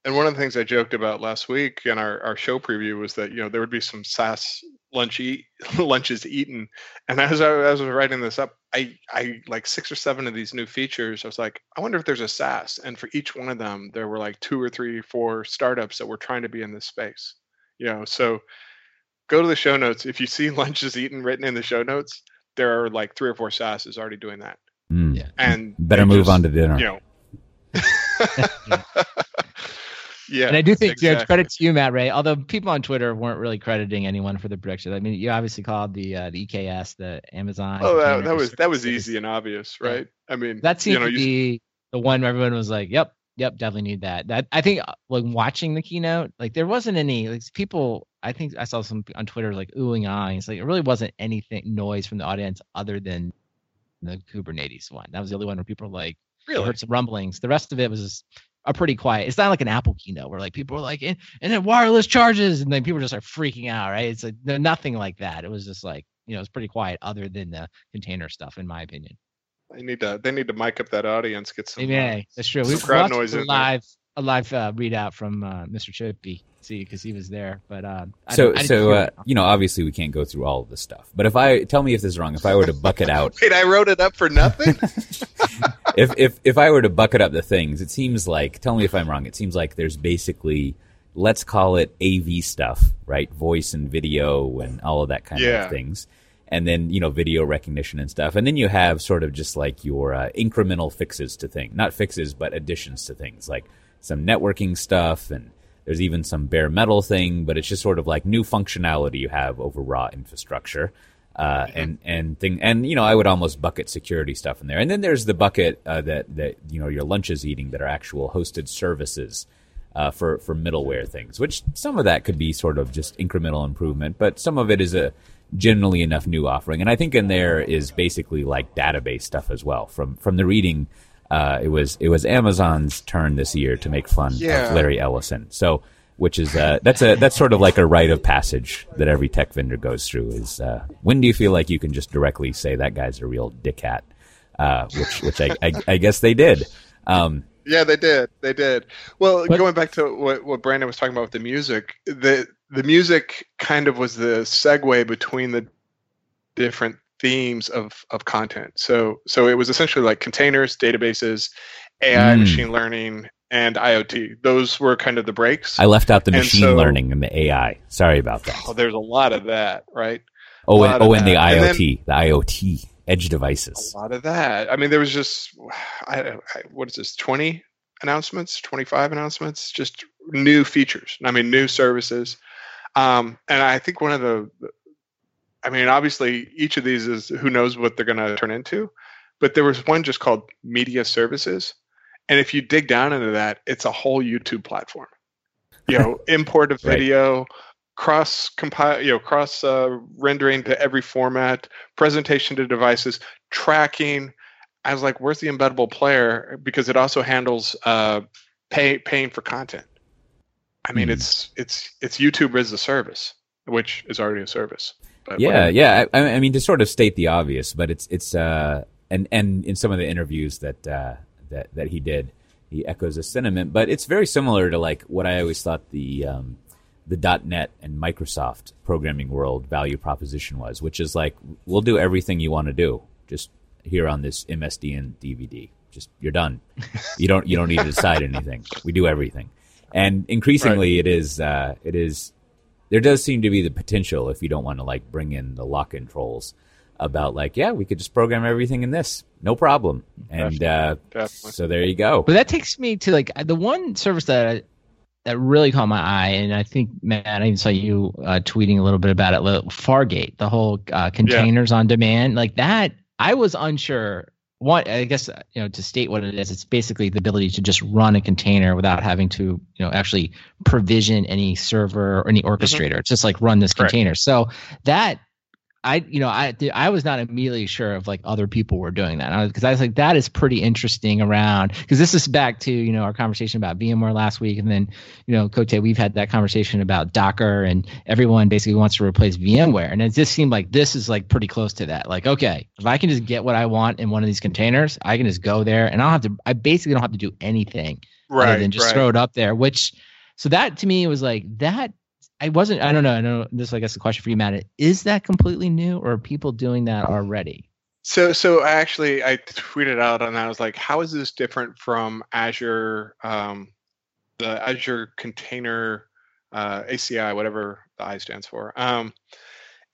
Speaker 2: and one of the things I joked about last week in our, our show preview was that you know there would be some SaaS lunch eat lunches eaten, and as I, as I was writing this up, I I like six or seven of these new features. I was like, I wonder if there's a SaaS, and for each one of them, there were like two or three, four startups that were trying to be in this space. You know, so go to the show notes. If you see lunches eaten written in the show notes, there are like three or four SaaSes already doing that.
Speaker 1: Mm. Yeah. And better move just, on to dinner.
Speaker 2: You know.
Speaker 3: Yeah, and I do think exactly. credit to you, Matt Ray. Although people on Twitter weren't really crediting anyone for the prediction. I mean, you obviously called the uh, the EKS, the Amazon.
Speaker 2: Oh, that, that was that was easy and obvious, right? Yeah. I mean,
Speaker 3: that seemed you know, to be the one where everyone was like, "Yep, yep, definitely need that." That I think, uh, like watching the keynote, like there wasn't any like people. I think I saw some on Twitter like oohing and It's like it really wasn't anything noise from the audience other than the Kubernetes one. That was the only one where people were like, really heard some rumblings. The rest of it was are pretty quiet. It's not like an Apple keynote where like people are like, and, and then wireless charges, and then people just are freaking out, right? It's like nothing like that. It was just like, you know, it's pretty quiet other than the container stuff, in my opinion.
Speaker 2: They need to they need to mic up that audience, get some.
Speaker 3: Yeah, uh, that's true. We've crowd noise live a live uh, readout from uh, Mr. Chippy, see, because he was there. But uh,
Speaker 1: so so uh, you know, obviously we can't go through all of this stuff. But if I tell me if this is wrong, if I were to bucket out,
Speaker 2: wait, I wrote it up for nothing.
Speaker 1: if if if I were to bucket up the things, it seems like tell me if I'm wrong. It seems like there's basically let's call it AV stuff, right? Voice and video and all of that kind yeah. of things. And then, you know, video recognition and stuff. And then you have sort of just like your uh, incremental fixes to things. Not fixes, but additions to things like some networking stuff and there's even some bare metal thing, but it's just sort of like new functionality you have over raw infrastructure. Uh, and and thing and you know I would almost bucket security stuff in there, and then there's the bucket uh, that that you know your lunch is eating that are actual hosted services uh, for for middleware things, which some of that could be sort of just incremental improvement, but some of it is a generally enough new offering, and I think in there is basically like database stuff as well. From from the reading, uh, it was it was Amazon's turn this year to make fun yeah. of Larry Ellison, so which is uh, that's a that's sort of like a rite of passage that every tech vendor goes through. Is uh, when do you feel like you can just directly say that guy's a real dickhat? Uh, which which I, I, I guess they did. Um,
Speaker 2: yeah, they did. They did. Well, but, going back to what, what Brandon was talking about with the music, the the music kind of was the segue between the different themes of of content. So so it was essentially like containers, databases, AI, mm. machine learning, and IoT. Those were kind of the breaks.
Speaker 1: I left out the machine so, learning and the AI. Sorry about that.
Speaker 2: Oh, there's a lot of that, right?
Speaker 1: Oh, and, oh, and the IoT, and then, the IoT edge devices.
Speaker 2: A lot of that. I mean, there was just, I, I, what is this? Twenty announcements, twenty five announcements, just new features. I mean, new services. Um, and I think one of the, I mean, obviously, each of these is who knows what they're going to turn into, but there was one just called media services and if you dig down into that, it's a whole YouTube platform. You know, import of video, right. cross compile, you know, cross uh, rendering to every format, presentation to devices, tracking, I was like, where's the embeddable player? Because it also handles uh, pay paying for content. I mean,
Speaker 1: Hmm.
Speaker 2: it's it's it's YouTube as a service, which is already a service. But
Speaker 1: yeah,
Speaker 2: whatever.
Speaker 1: yeah. I, I mean, to sort of state the obvious, but it's it's uh, and and in some of the interviews that uh, that that he did, he echoes a sentiment. But it's very similar to like what I always thought the um, the .NET and Microsoft programming world value proposition was, which is like we'll do everything you want to do, just here on this MSDN DVD. Just you're done. you don't you don't need to decide anything. We do everything, and increasingly it is uh, it is there does seem to be the potential if you don't want to like bring in the lock in trolls about like yeah we could just program everything in this no problem and uh,
Speaker 2: Definitely.
Speaker 1: so there you go
Speaker 3: But that takes me to like the one service that I, that really caught my eye, and I think Matt, I even saw you uh, tweeting a little bit about it. li- Fargate, the whole uh, containers on demand, like that. I was unsure. What I guess uh, you know to state what it is, it's basically the ability to just run a container without having to you know actually provision any server or any orchestrator. It's just like run this
Speaker 2: Correct.
Speaker 3: container. So that I you know I I was not immediately sure if like other people were doing that because I, was like that is pretty interesting around because this is back to you know our conversation about VMware last week and then you know Cote we've had that conversation about Docker and everyone basically wants to replace VMware and it just seemed like this is like pretty close to that like okay if I can just get what I want in one of these containers I can just go there and I don't have to I basically don't have to do anything
Speaker 2: right,
Speaker 3: other than just
Speaker 2: right.
Speaker 3: throw it up there. Which so that to me was like that. I wasn't. I don't know. I know this. is, I guess the question for you, Matt. Is that completely new, or are people doing that already?
Speaker 2: So, so I actually I tweeted out on that. I was like, "How is this different from Azure, um, the Azure Container uh, ACI, whatever the I stands for?" Um,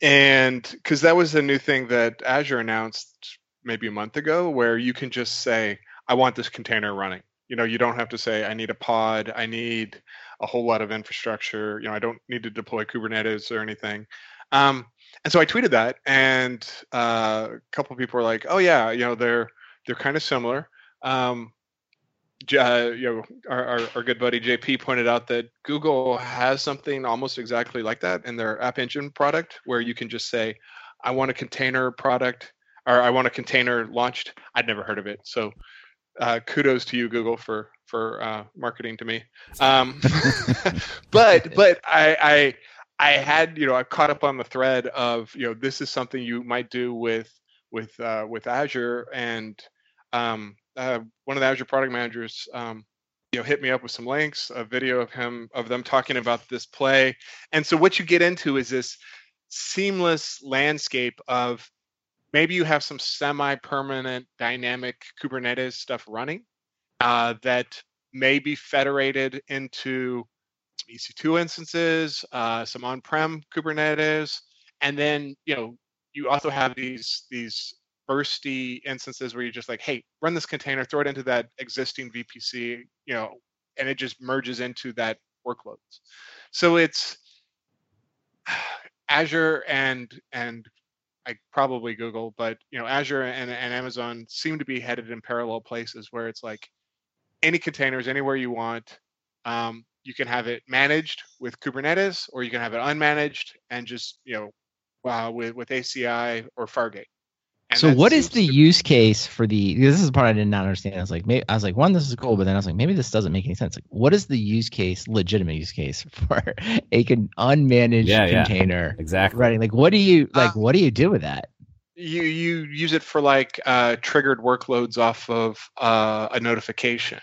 Speaker 2: and because that was a new thing that Azure announced maybe a month ago, where you can just say, "I want this container running." You know, you don't have to say, "I need a pod," "I need a whole lot of infrastructure." You know, I don't need to deploy Kubernetes or anything. Um, and so I tweeted that, and uh, a couple of people were like, "Oh yeah, you know they're they're kind of similar." Um, uh, you know, our, our, our good buddy JP pointed out that Google has something almost exactly like that in their App Engine product, where you can just say, "I want a container product," or "I want a container launched." I'd never heard of it, so uh, kudos to you, Google, for for uh, marketing to me. Um, but but I, I I had you know I caught up on the thread of you know this is something you might do with with uh, with Azure. And um, uh, one of the Azure product managers um, you know hit me up with some links, a video of him of them talking about this play, and so what you get into is this seamless landscape of maybe you have some semi-permanent dynamic Kubernetes stuff running uh, that may be federated into some EC2 instances, uh, some on-prem Kubernetes, and then you know you also have these these bursty instances where you're just like, hey, run this container, throw it into that existing VPC, you know, and it just merges into that workloads. So it's Azure and and I probably Google, but you know, Azure and, and Amazon seem to be headed in parallel places where it's like any containers anywhere you want. Um, you can have it managed with Kubernetes, or you can have it unmanaged and just you know uh, with with ACI or Fargate. And
Speaker 3: so what is the
Speaker 2: to-
Speaker 3: use case for the this is the part i did not understand i was like maybe i was like one this is cool but then i was like maybe this doesn't make any sense like what is the use case legitimate use case for a con- unmanaged
Speaker 1: Yeah, yeah.
Speaker 3: container
Speaker 1: exactly
Speaker 3: running like what do you like
Speaker 2: Uh,
Speaker 3: what do you do with that
Speaker 2: you you use it for like uh, triggered workloads off of uh, a notification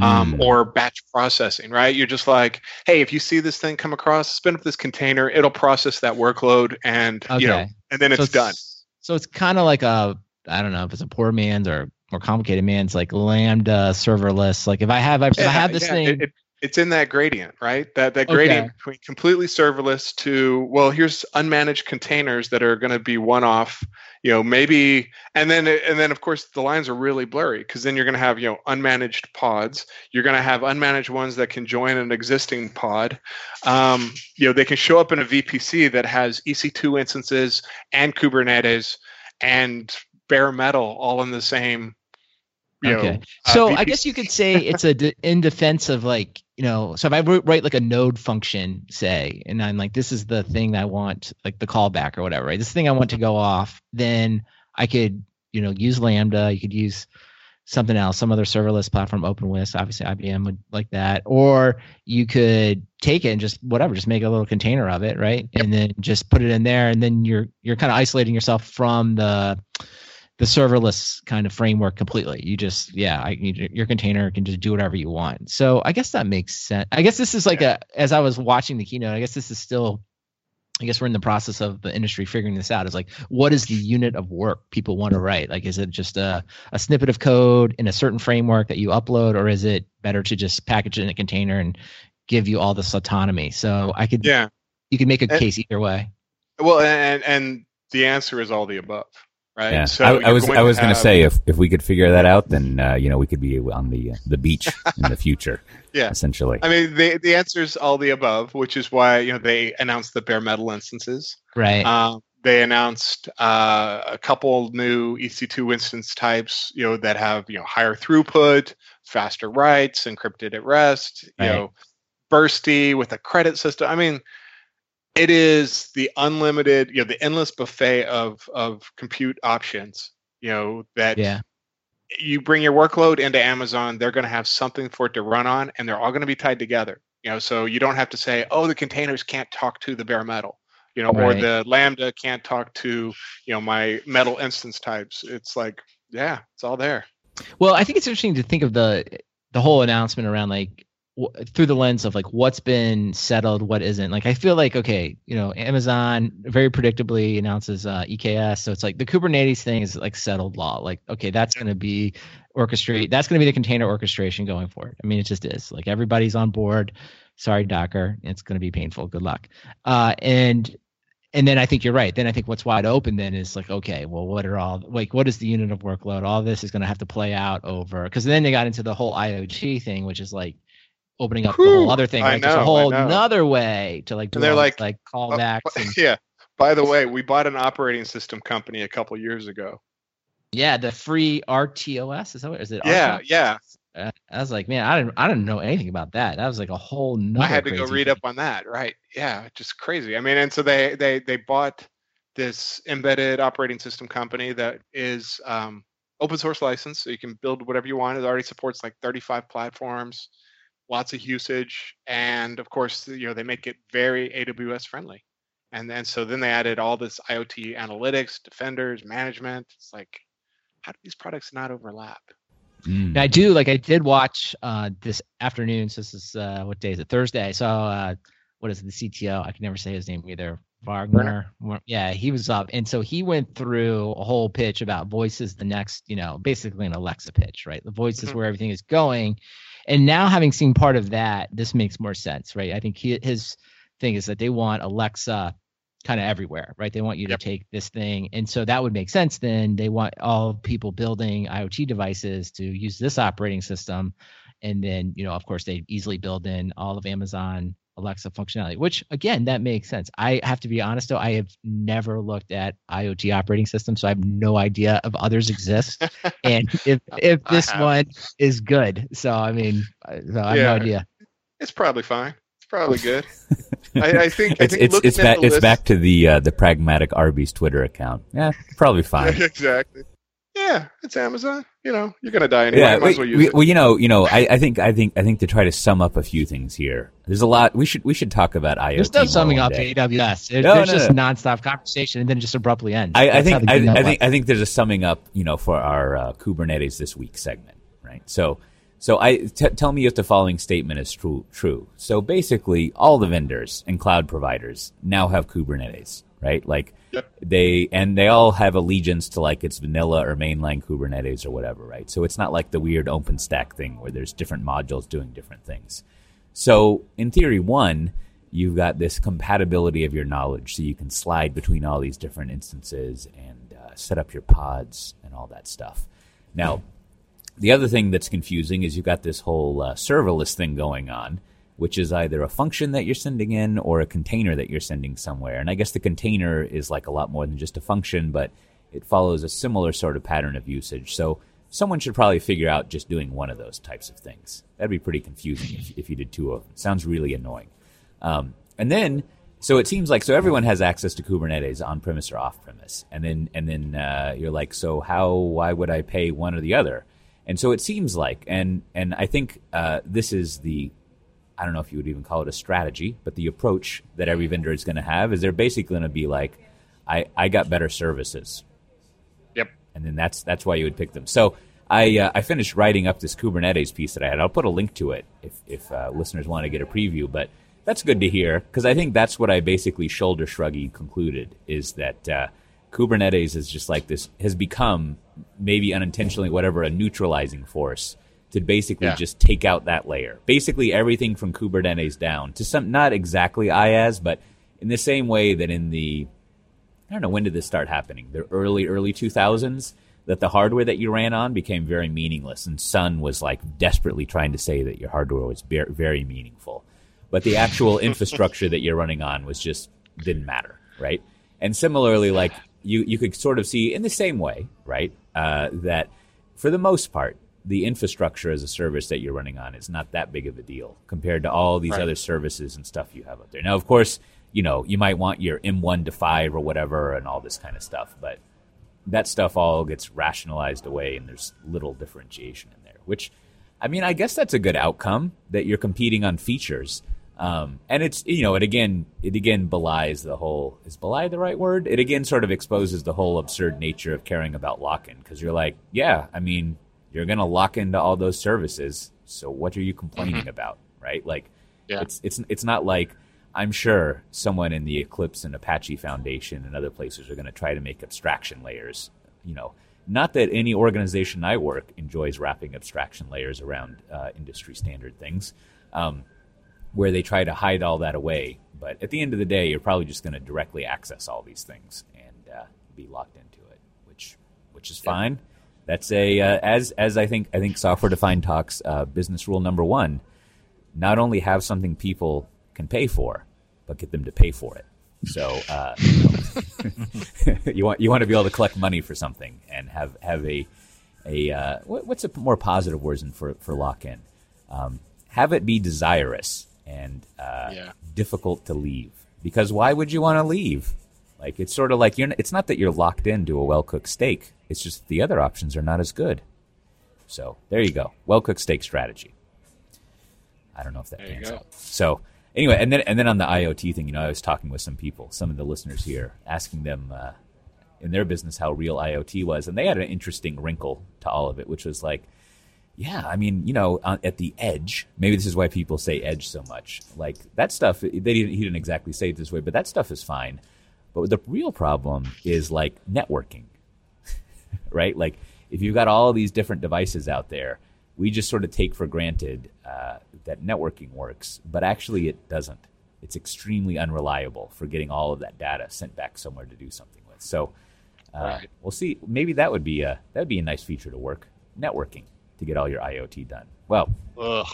Speaker 2: um,
Speaker 1: Mm.
Speaker 2: or batch processing, right? You're just like, hey, if you see this thing come across, spin up this container, it'll process that workload, and you know, and then
Speaker 3: so
Speaker 2: it's done.
Speaker 3: So it's kind of like a i don't know if it's a poor man's or more complicated man's like lambda serverless. Like if i have if i have this
Speaker 2: yeah,
Speaker 3: thing
Speaker 2: it- it- it's in that gradient, right? That that gradient
Speaker 3: Okay.
Speaker 2: between completely serverless to well, here's unmanaged containers that are going to be one-off. You know, maybe, and then and then of course the lines are really blurry because then you're going to have you know unmanaged pods. You're going to have unmanaged ones that can join an existing pod. Um, you know, they can show up in a VPC that has EC2 instances and Kubernetes and bare metal all in the same. You
Speaker 3: Okay.
Speaker 2: know, uh,
Speaker 3: so I guess you could say it's a de- in defense of like you know. So if I write like a node function, say, and I'm like, this is the thing that I want, like the callback or whatever, right? This thing I want to go off, then I could you know use Lambda. You could use something else, some other serverless platform, OpenWhisk. Obviously, IBM would like that. Or you could take it and just whatever, just make a little container of it, right? Yep. And then just put it in there, and then you're you're kind of isolating yourself from the the serverless kind of framework completely. You just yeah, I, your container can just do whatever you want. So I guess that makes sense. I guess this is like a as I was watching the keynote, I guess this is still I guess we're in the process of the industry figuring this out. Is like, what is the unit of work people want to write? Like, is it just a, a snippet of code in a certain framework that you upload, or is it better to just package it in a container and give you all this autonomy? So I could,
Speaker 2: yeah,
Speaker 3: you could make a and, case either way.
Speaker 2: Well, and and the answer is all the above right?
Speaker 1: Yeah. So I, I was I was going to say if if we could figure that out, then uh, you know we could be on the the beach in the future.
Speaker 2: yeah,
Speaker 1: essentially.
Speaker 2: I mean, the the answer is all the above, which is why you know they announced the bare metal instances.
Speaker 3: Right.
Speaker 2: Um, they announced uh, a couple new EC2 instance types, you know, that have you know higher throughput, faster writes, encrypted at rest, you know, bursty with a credit system. I mean, it is the unlimited, you know, the endless buffet of of compute options. You know that
Speaker 3: yeah.
Speaker 2: you bring your workload into Amazon, they're going to have something for it to run on, and they're all going to be tied together. You know, so you don't have to say, oh, the containers can't talk to the bare metal, you know, right. or the Lambda can't talk to, you know, my metal instance types. It's like, yeah, it's all there.
Speaker 3: Well, I think it's interesting to think of the the whole announcement around like through the lens of like what's been settled, what isn't. Like I feel like okay, you know, Amazon very predictably announces uh, EKS, so it's like the Kubernetes thing is like settled law. Like okay, that's going to be orchestrate. That's going to be the container orchestration going forward. I mean, it just is. Like everybody's on board. Sorry, Docker, it's going to be painful. Good luck. Uh, and and then I think you're right. Then I think what's wide open then is like, okay, well, what are all like, what is the unit of workload? All this is going to have to play out over because then they got into the whole IoT thing, which is like, opening up Whew, the whole other thing, like There's a whole another way to like do they're like like callbacks. Uh, and,
Speaker 2: yeah. By the way, we bought an operating system company a couple years ago.
Speaker 3: Yeah, the free RTOS is that what is it?
Speaker 2: Yeah, RTOS? yeah.
Speaker 3: Uh, I was like, man, I didn't, I didn't know anything about that. That was like a whole. I
Speaker 2: had to go read
Speaker 3: thing.
Speaker 2: up on that. Right? Yeah, just crazy. I mean, and so they they they bought this embedded operating system company that is um, open source license, so you can build whatever you want. It already supports like 35 platforms lots of usage, and of course, you know, they make it very AWS friendly. And then so then they added all this IoT analytics, defenders, management. It's like, how do these products not overlap?
Speaker 3: Mm. I do like I did watch uh, this afternoon. So this is uh, what day is it? Thursday. I saw uh, what is it, the CTO? I can never say his name either. Wagner. Yeah, he was up. And so he went through a whole pitch about voice is the next, you know, basically an Alexa pitch, right? The voice is mm-hmm. where everything is going. And now having seen part of that, this makes more sense, right? I think he, his thing is that they want Alexa kind of everywhere, right? They want you yep. to take this thing. And so that would make sense then. They want all people building IoT devices to use this operating system. And then, you know, of course, they easily build in all of Amazon Alexa functionality, which again, that makes sense. I have to be honest though, I have never looked at IoT operating systems, so I have no idea if others exist and if if this one is good. So I mean, so I have yeah, no idea.
Speaker 2: It's probably fine. It's probably good. I, I, think I
Speaker 1: it's
Speaker 2: think
Speaker 1: it's it's, back, it's back to the uh, the pragmatic Arby's Twitter account. Yeah, probably fine.
Speaker 2: exactly yeah, it's Amazon. You know, you're gonna die anyway. Yeah, Might well,
Speaker 1: we, well, you know, you know, I, I, think, I think, I think to try to sum up a few things here. There's a lot. We should, we should talk about IoT.
Speaker 3: There's no summing up to AWS. There, no, there's no, just no. nonstop conversation and then it just abruptly ends.
Speaker 1: I, I think, I, I, think, I think there's a summing up. You know, for our uh, Kubernetes this week segment, right? So, so I t- tell me if the following statement is true. True. So basically, all the vendors and cloud providers now have Kubernetes, right? Like they and they all have allegiance to like it's vanilla or mainline Kubernetes or whatever, right? So it's not like the weird OpenStack thing where there's different modules doing different things. So in theory, one, you've got this compatibility of your knowledge, so you can slide between all these different instances and uh, set up your pods and all that stuff. Now, the other thing that's confusing is you've got this whole uh, serverless thing going on which is either a function that you're sending in or a container that you're sending somewhere. And I guess the container is like a lot more than just a function, but it follows a similar sort of pattern of usage. So someone should probably figure out just doing one of those types of things. That'd be pretty confusing if, if you did two of them. Sounds really annoying. Um, and then so it seems like so everyone has access to Kubernetes on premise or off premise, and then and then uh, you're like, so how? Why would I pay one or the other? And so it seems like, and and I think uh, this is the, I don't know if you would even call it a strategy, but the approach that every vendor is going to have is they're basically going to be like, I I got better services.
Speaker 2: Yep.
Speaker 1: And then that's that's why you would pick them. So. I, uh, I finished writing up this Kubernetes piece that I had. I'll put a link to it if, if uh, listeners want to get a preview. But that's good to hear because I think that's what I basically shoulder shruggy concluded is that uh, Kubernetes is just like this has become maybe unintentionally whatever a neutralizing force to basically yeah. just take out that layer. Basically everything from Kubernetes down to some not exactly IaaS, but in the same way that in the I don't know when did this start happening? The early early 2000s that the hardware that you ran on became very meaningless and Sun was like desperately trying to say that your hardware was very meaningful but the actual infrastructure that you're running on was just didn't matter, right? And similarly, like you you could sort of see in the same way, right, uh, that for the most part, the infrastructure as a service that you're running on is not that big of a deal compared to all these right. other services and stuff you have out there. Now, of course, you know you might want your M1 to five or whatever and all this kind of stuff, but that stuff all gets rationalized away, and there's little differentiation in there. Which, I mean, I guess that's a good outcome that you're competing on features um, and it's you know it again it again belies the whole is belie the right word? It again sort of exposes the whole absurd nature of caring about lock-in because you're like, yeah, I mean, you're gonna lock into all those services, so what are you complaining mm-hmm. about, right? Like, yeah. it's it's it's not like I'm sure someone in the Eclipse and Apache Foundation and other places are going to try to make abstraction layers. You know, not that any organization I work enjoys wrapping abstraction layers around uh, industry standard things. Um, where they try to hide all that away. But at the end of the day, you're probably just going to directly access all these things and uh, be locked into it, which which is fine. That's a uh, as as I think I think software defined talks uh, business rule number one. Not only have something people can pay for, but get them to pay for it. So uh, you want you want to be able to collect money for something and have have a a uh, what's a more positive word for for lock in? Um, have it be desirous and uh, yeah. difficult to leave. Because why would you want to leave? Like it's sort of like you're. It's not that you're locked into a well cooked steak. It's just the other options are not as good. So there you go. Well cooked steak strategy. I don't know if that pans out. So anyway, and then and then on the IoT thing, you know, I was talking with some people, some of the listeners here, asking them uh, in their business how real IoT was, and they had an interesting wrinkle to all of it, which was like yeah, I mean, you know, at the edge, maybe this is why people say edge so much. Like that stuff, they didn't, he didn't exactly say it this way, but that stuff is fine. But the real problem is like networking, right? Like if you've got all these different devices out there, we just sort of take for granted uh, that networking works, but actually it doesn't. It's extremely unreliable for getting all of that data sent back somewhere to do something with. So uh, right. we'll see. Maybe that would be a that would be a nice feature to work. Networking to get all your IoT done. Well, Ugh.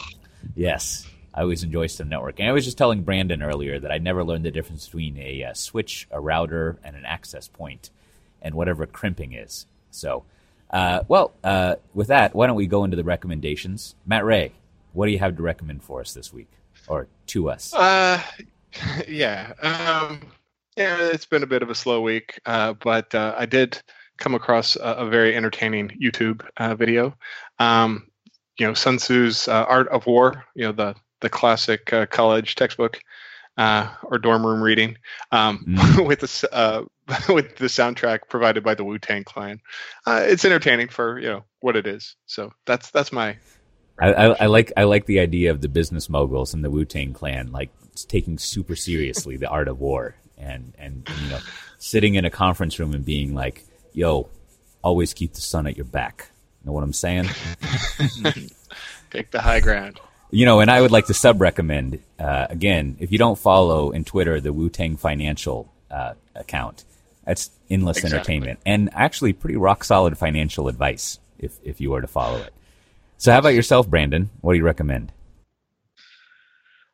Speaker 1: yes, I always enjoy some networking. I was just telling Brandon earlier that I never learned the difference between a, a switch, a router, and an access point, and whatever crimping is. So, uh, well, uh, with that, why don't we go into the recommendations? Matt Ray, what do you have to recommend for us this week, or to us?
Speaker 2: Uh, yeah, um, yeah, it's been a bit of a slow week, uh, but uh, I did come across a, a very entertaining YouTube uh, video. Um, you know, Sun Tzu's Art of War. You know, the the classic college textbook uh, or dorm room reading um, mm. with the uh, with the soundtrack provided by the Wu Tang Clan. Uh, it's entertaining for you know what it is. So that's that's my.
Speaker 1: I, I, I like I like the idea of the business moguls and the Wu Tang Clan like taking super seriously the art of war and and you know sitting in a conference room and being like yo, always keep the sun at your back. Know what I'm saying?
Speaker 2: Take the high ground.
Speaker 1: You know, and I would like to sub recommend uh, again if you don't follow in Twitter the Wu Tang Financial uh, account, that's endless exactly. entertainment and actually pretty rock solid financial advice if if you were to follow it. So, how about yourself, Brandon? What do you recommend?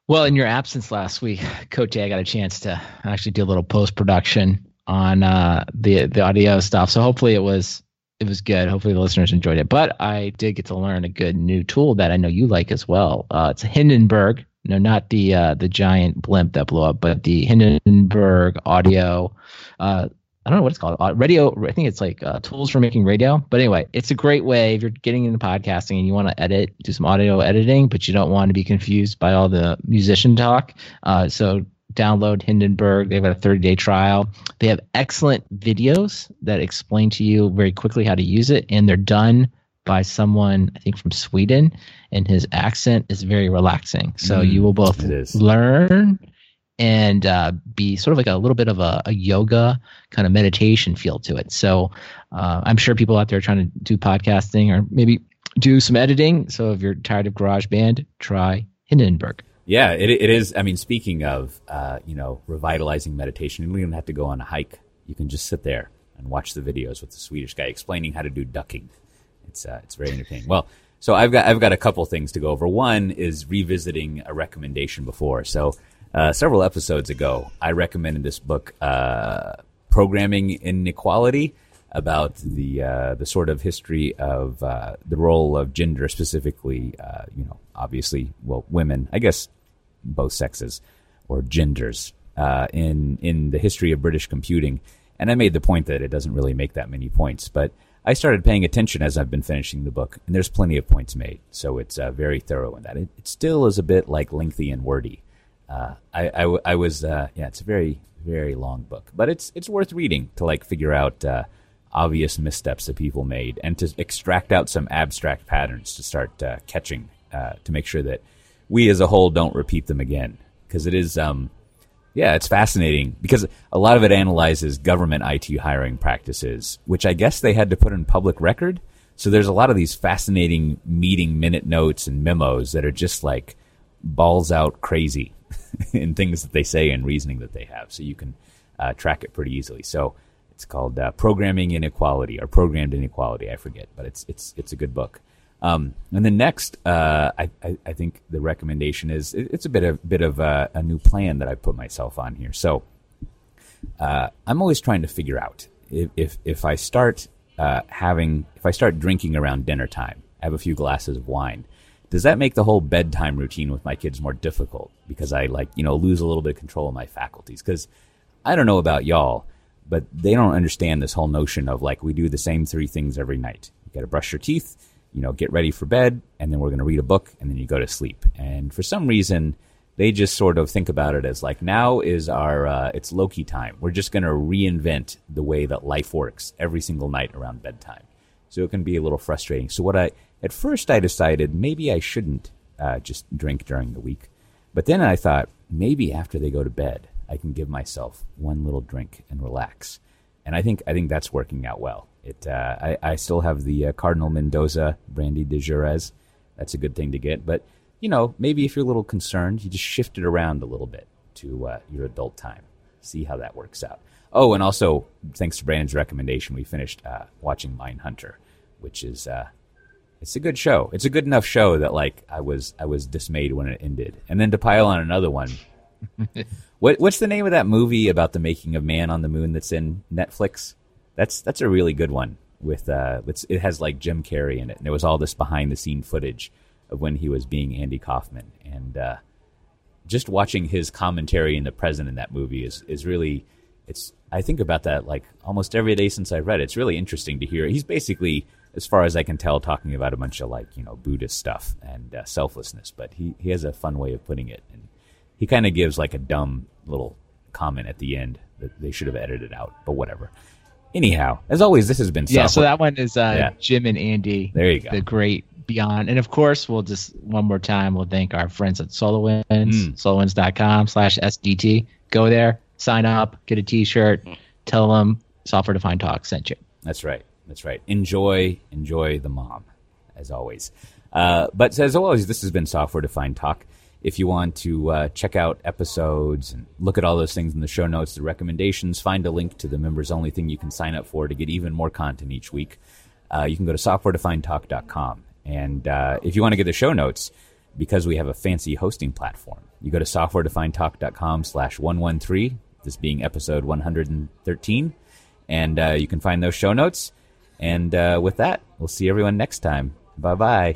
Speaker 3: Well, in your absence last week, Cote, I got a chance to actually do a little post production on uh, the the audio stuff. So hopefully it was it was good. Hopefully the listeners enjoyed it. But I did get to learn a good new tool that I know you like as well. Uh, it's Hindenburg No, not the uh, the giant blimp that blew up, but the Hindenburg audio. Uh, I don't know what it's called. Uh, radio. I think it's like uh, tools for making radio. But anyway, it's a great way if you're getting into podcasting and you want to edit, do some audio editing, but you don't want to be confused by all the musician talk. Uh, so download Hindenburg. They've got a 30 day trial. They have excellent videos that explain to you very quickly how to use it, and they're done by someone I think from Sweden, and his accent is very relaxing. So
Speaker 1: Mm,
Speaker 3: you will both learn and uh, be sort of like a little bit of a, a yoga kind of meditation feel to it. So uh, I'm sure people out there are trying to do podcasting or maybe do some editing. So if you're tired of GarageBand, try Hindenburg.
Speaker 1: Yeah, it, it is. I mean, speaking of, uh, you know, revitalizing meditation, you don't even have to go on a hike. You can just sit there and watch the videos with the Swedish guy explaining how to do ducking. It's uh, it's very entertaining. Well, so I've got I've got a couple things to go over. One is revisiting a recommendation before. So uh, several episodes ago, I recommended this book, uh, "Programming Inequality," about the uh, the sort of history of uh, the role of gender, specifically, uh, you know, obviously, well, women, I guess, both sexes or genders uh, in in the history of British computing. And I made the point that it doesn't really make that many points, but I started paying attention as I've been finishing the book, and there's plenty of points made. So it's uh, very thorough in that. It, it still is a bit like lengthy and wordy. Uh, I, was uh, yeah, it's a very very long book, but it's it's worth reading to like figure out uh, obvious missteps that people made and to extract out some abstract patterns to start uh, catching uh, to make sure that we as a whole don't repeat them again because it is um yeah it's fascinating because a lot of it analyzes government IT hiring practices which I guess they had to put in public record so there's a lot of these fascinating meeting minute notes and memos that are just like balls out crazy in things that they say and reasoning that they have so you can uh, track it pretty easily so it's called uh, Programming Inequality or Programmed Inequality. I forget, but it's it's it's a good book. Um, and then next, uh, I, I, I think the recommendation is it, it's a bit of bit of a, a new plan that I put myself on here. So uh, I'm always trying to figure out if if, if I start uh, having if I start drinking around dinner time, I have a few glasses of wine. Does that make the whole bedtime routine with my kids more difficult because I like you know lose a little bit of control of my faculties? Because I don't know about y'all, but they don't understand this whole notion of like we do the same three things every night. You got to brush your teeth, you know, get ready for bed, and then we're going to read a book, and then you go to sleep. And for some reason, they just sort of think about it as like now is our uh, it's Loki time. We're just going to reinvent the way that life works every single night around bedtime. So it can be a little frustrating. So what I at first I decided maybe I shouldn't uh, just drink during the week, but then I thought maybe after they go to bed I can give myself one little drink and relax. And I think I think that's working out well. It uh, I, I still have the uh, Cardenal Mendoza brandy de Jerez. That's a good thing to get, but you know maybe if you're a little concerned, you just shift it around a little bit to uh, your adult time. See how that works out. Oh, and also thanks to Brandon's recommendation, we finished uh, watching Mindhunter, which is uh, it's a good show. It's a good enough show that like I was I was dismayed when it ended, and then to pile on another one. what what's the name of that movie about the making of Man on the Moon that's in Netflix? That's that's a really good one. With uh, it has like Jim Carrey in it, and there was all this behind the scene footage of when he was being Andy Kaufman, and uh, just watching his commentary in the present in that movie is is really it's I think about that like almost every day since I read it. It's really interesting to hear. He's basically, as far as I can tell, talking about a bunch of like you know Buddhist stuff and uh, selflessness, but he he has a fun way of putting it, and he kind of gives like a dumb little comment at the end that they should have edited out, but whatever. Anyhow, as always, this has been
Speaker 3: Yeah, so that one is uh,
Speaker 1: Yeah.
Speaker 3: Jim and Andy.
Speaker 1: There you go.
Speaker 3: The great Beyond. And of course, we'll just one more time, we'll thank our friends at SolarWinds,
Speaker 1: Mm.
Speaker 3: solarwinds.com slash SDT. Go there, sign up, get a t shirt, tell them Software Defined Talk sent you.
Speaker 1: That's right. That's right. Enjoy, enjoy the mom, as always. Uh, but as always, this has been Software Defined Talk. If you want to uh, check out episodes and look at all those things in the show notes, the recommendations, find a link to the members only thing you can sign up for to get even more content each week. Uh, you can go to softwaredefinedtalk.com. And uh, if you want to get the show notes, because we have a fancy hosting platform, you go to softwaredefinedtalk.com slash 113, this being episode 113 and uh, you can find those show notes. And uh, with that, we'll see everyone next time. Bye bye.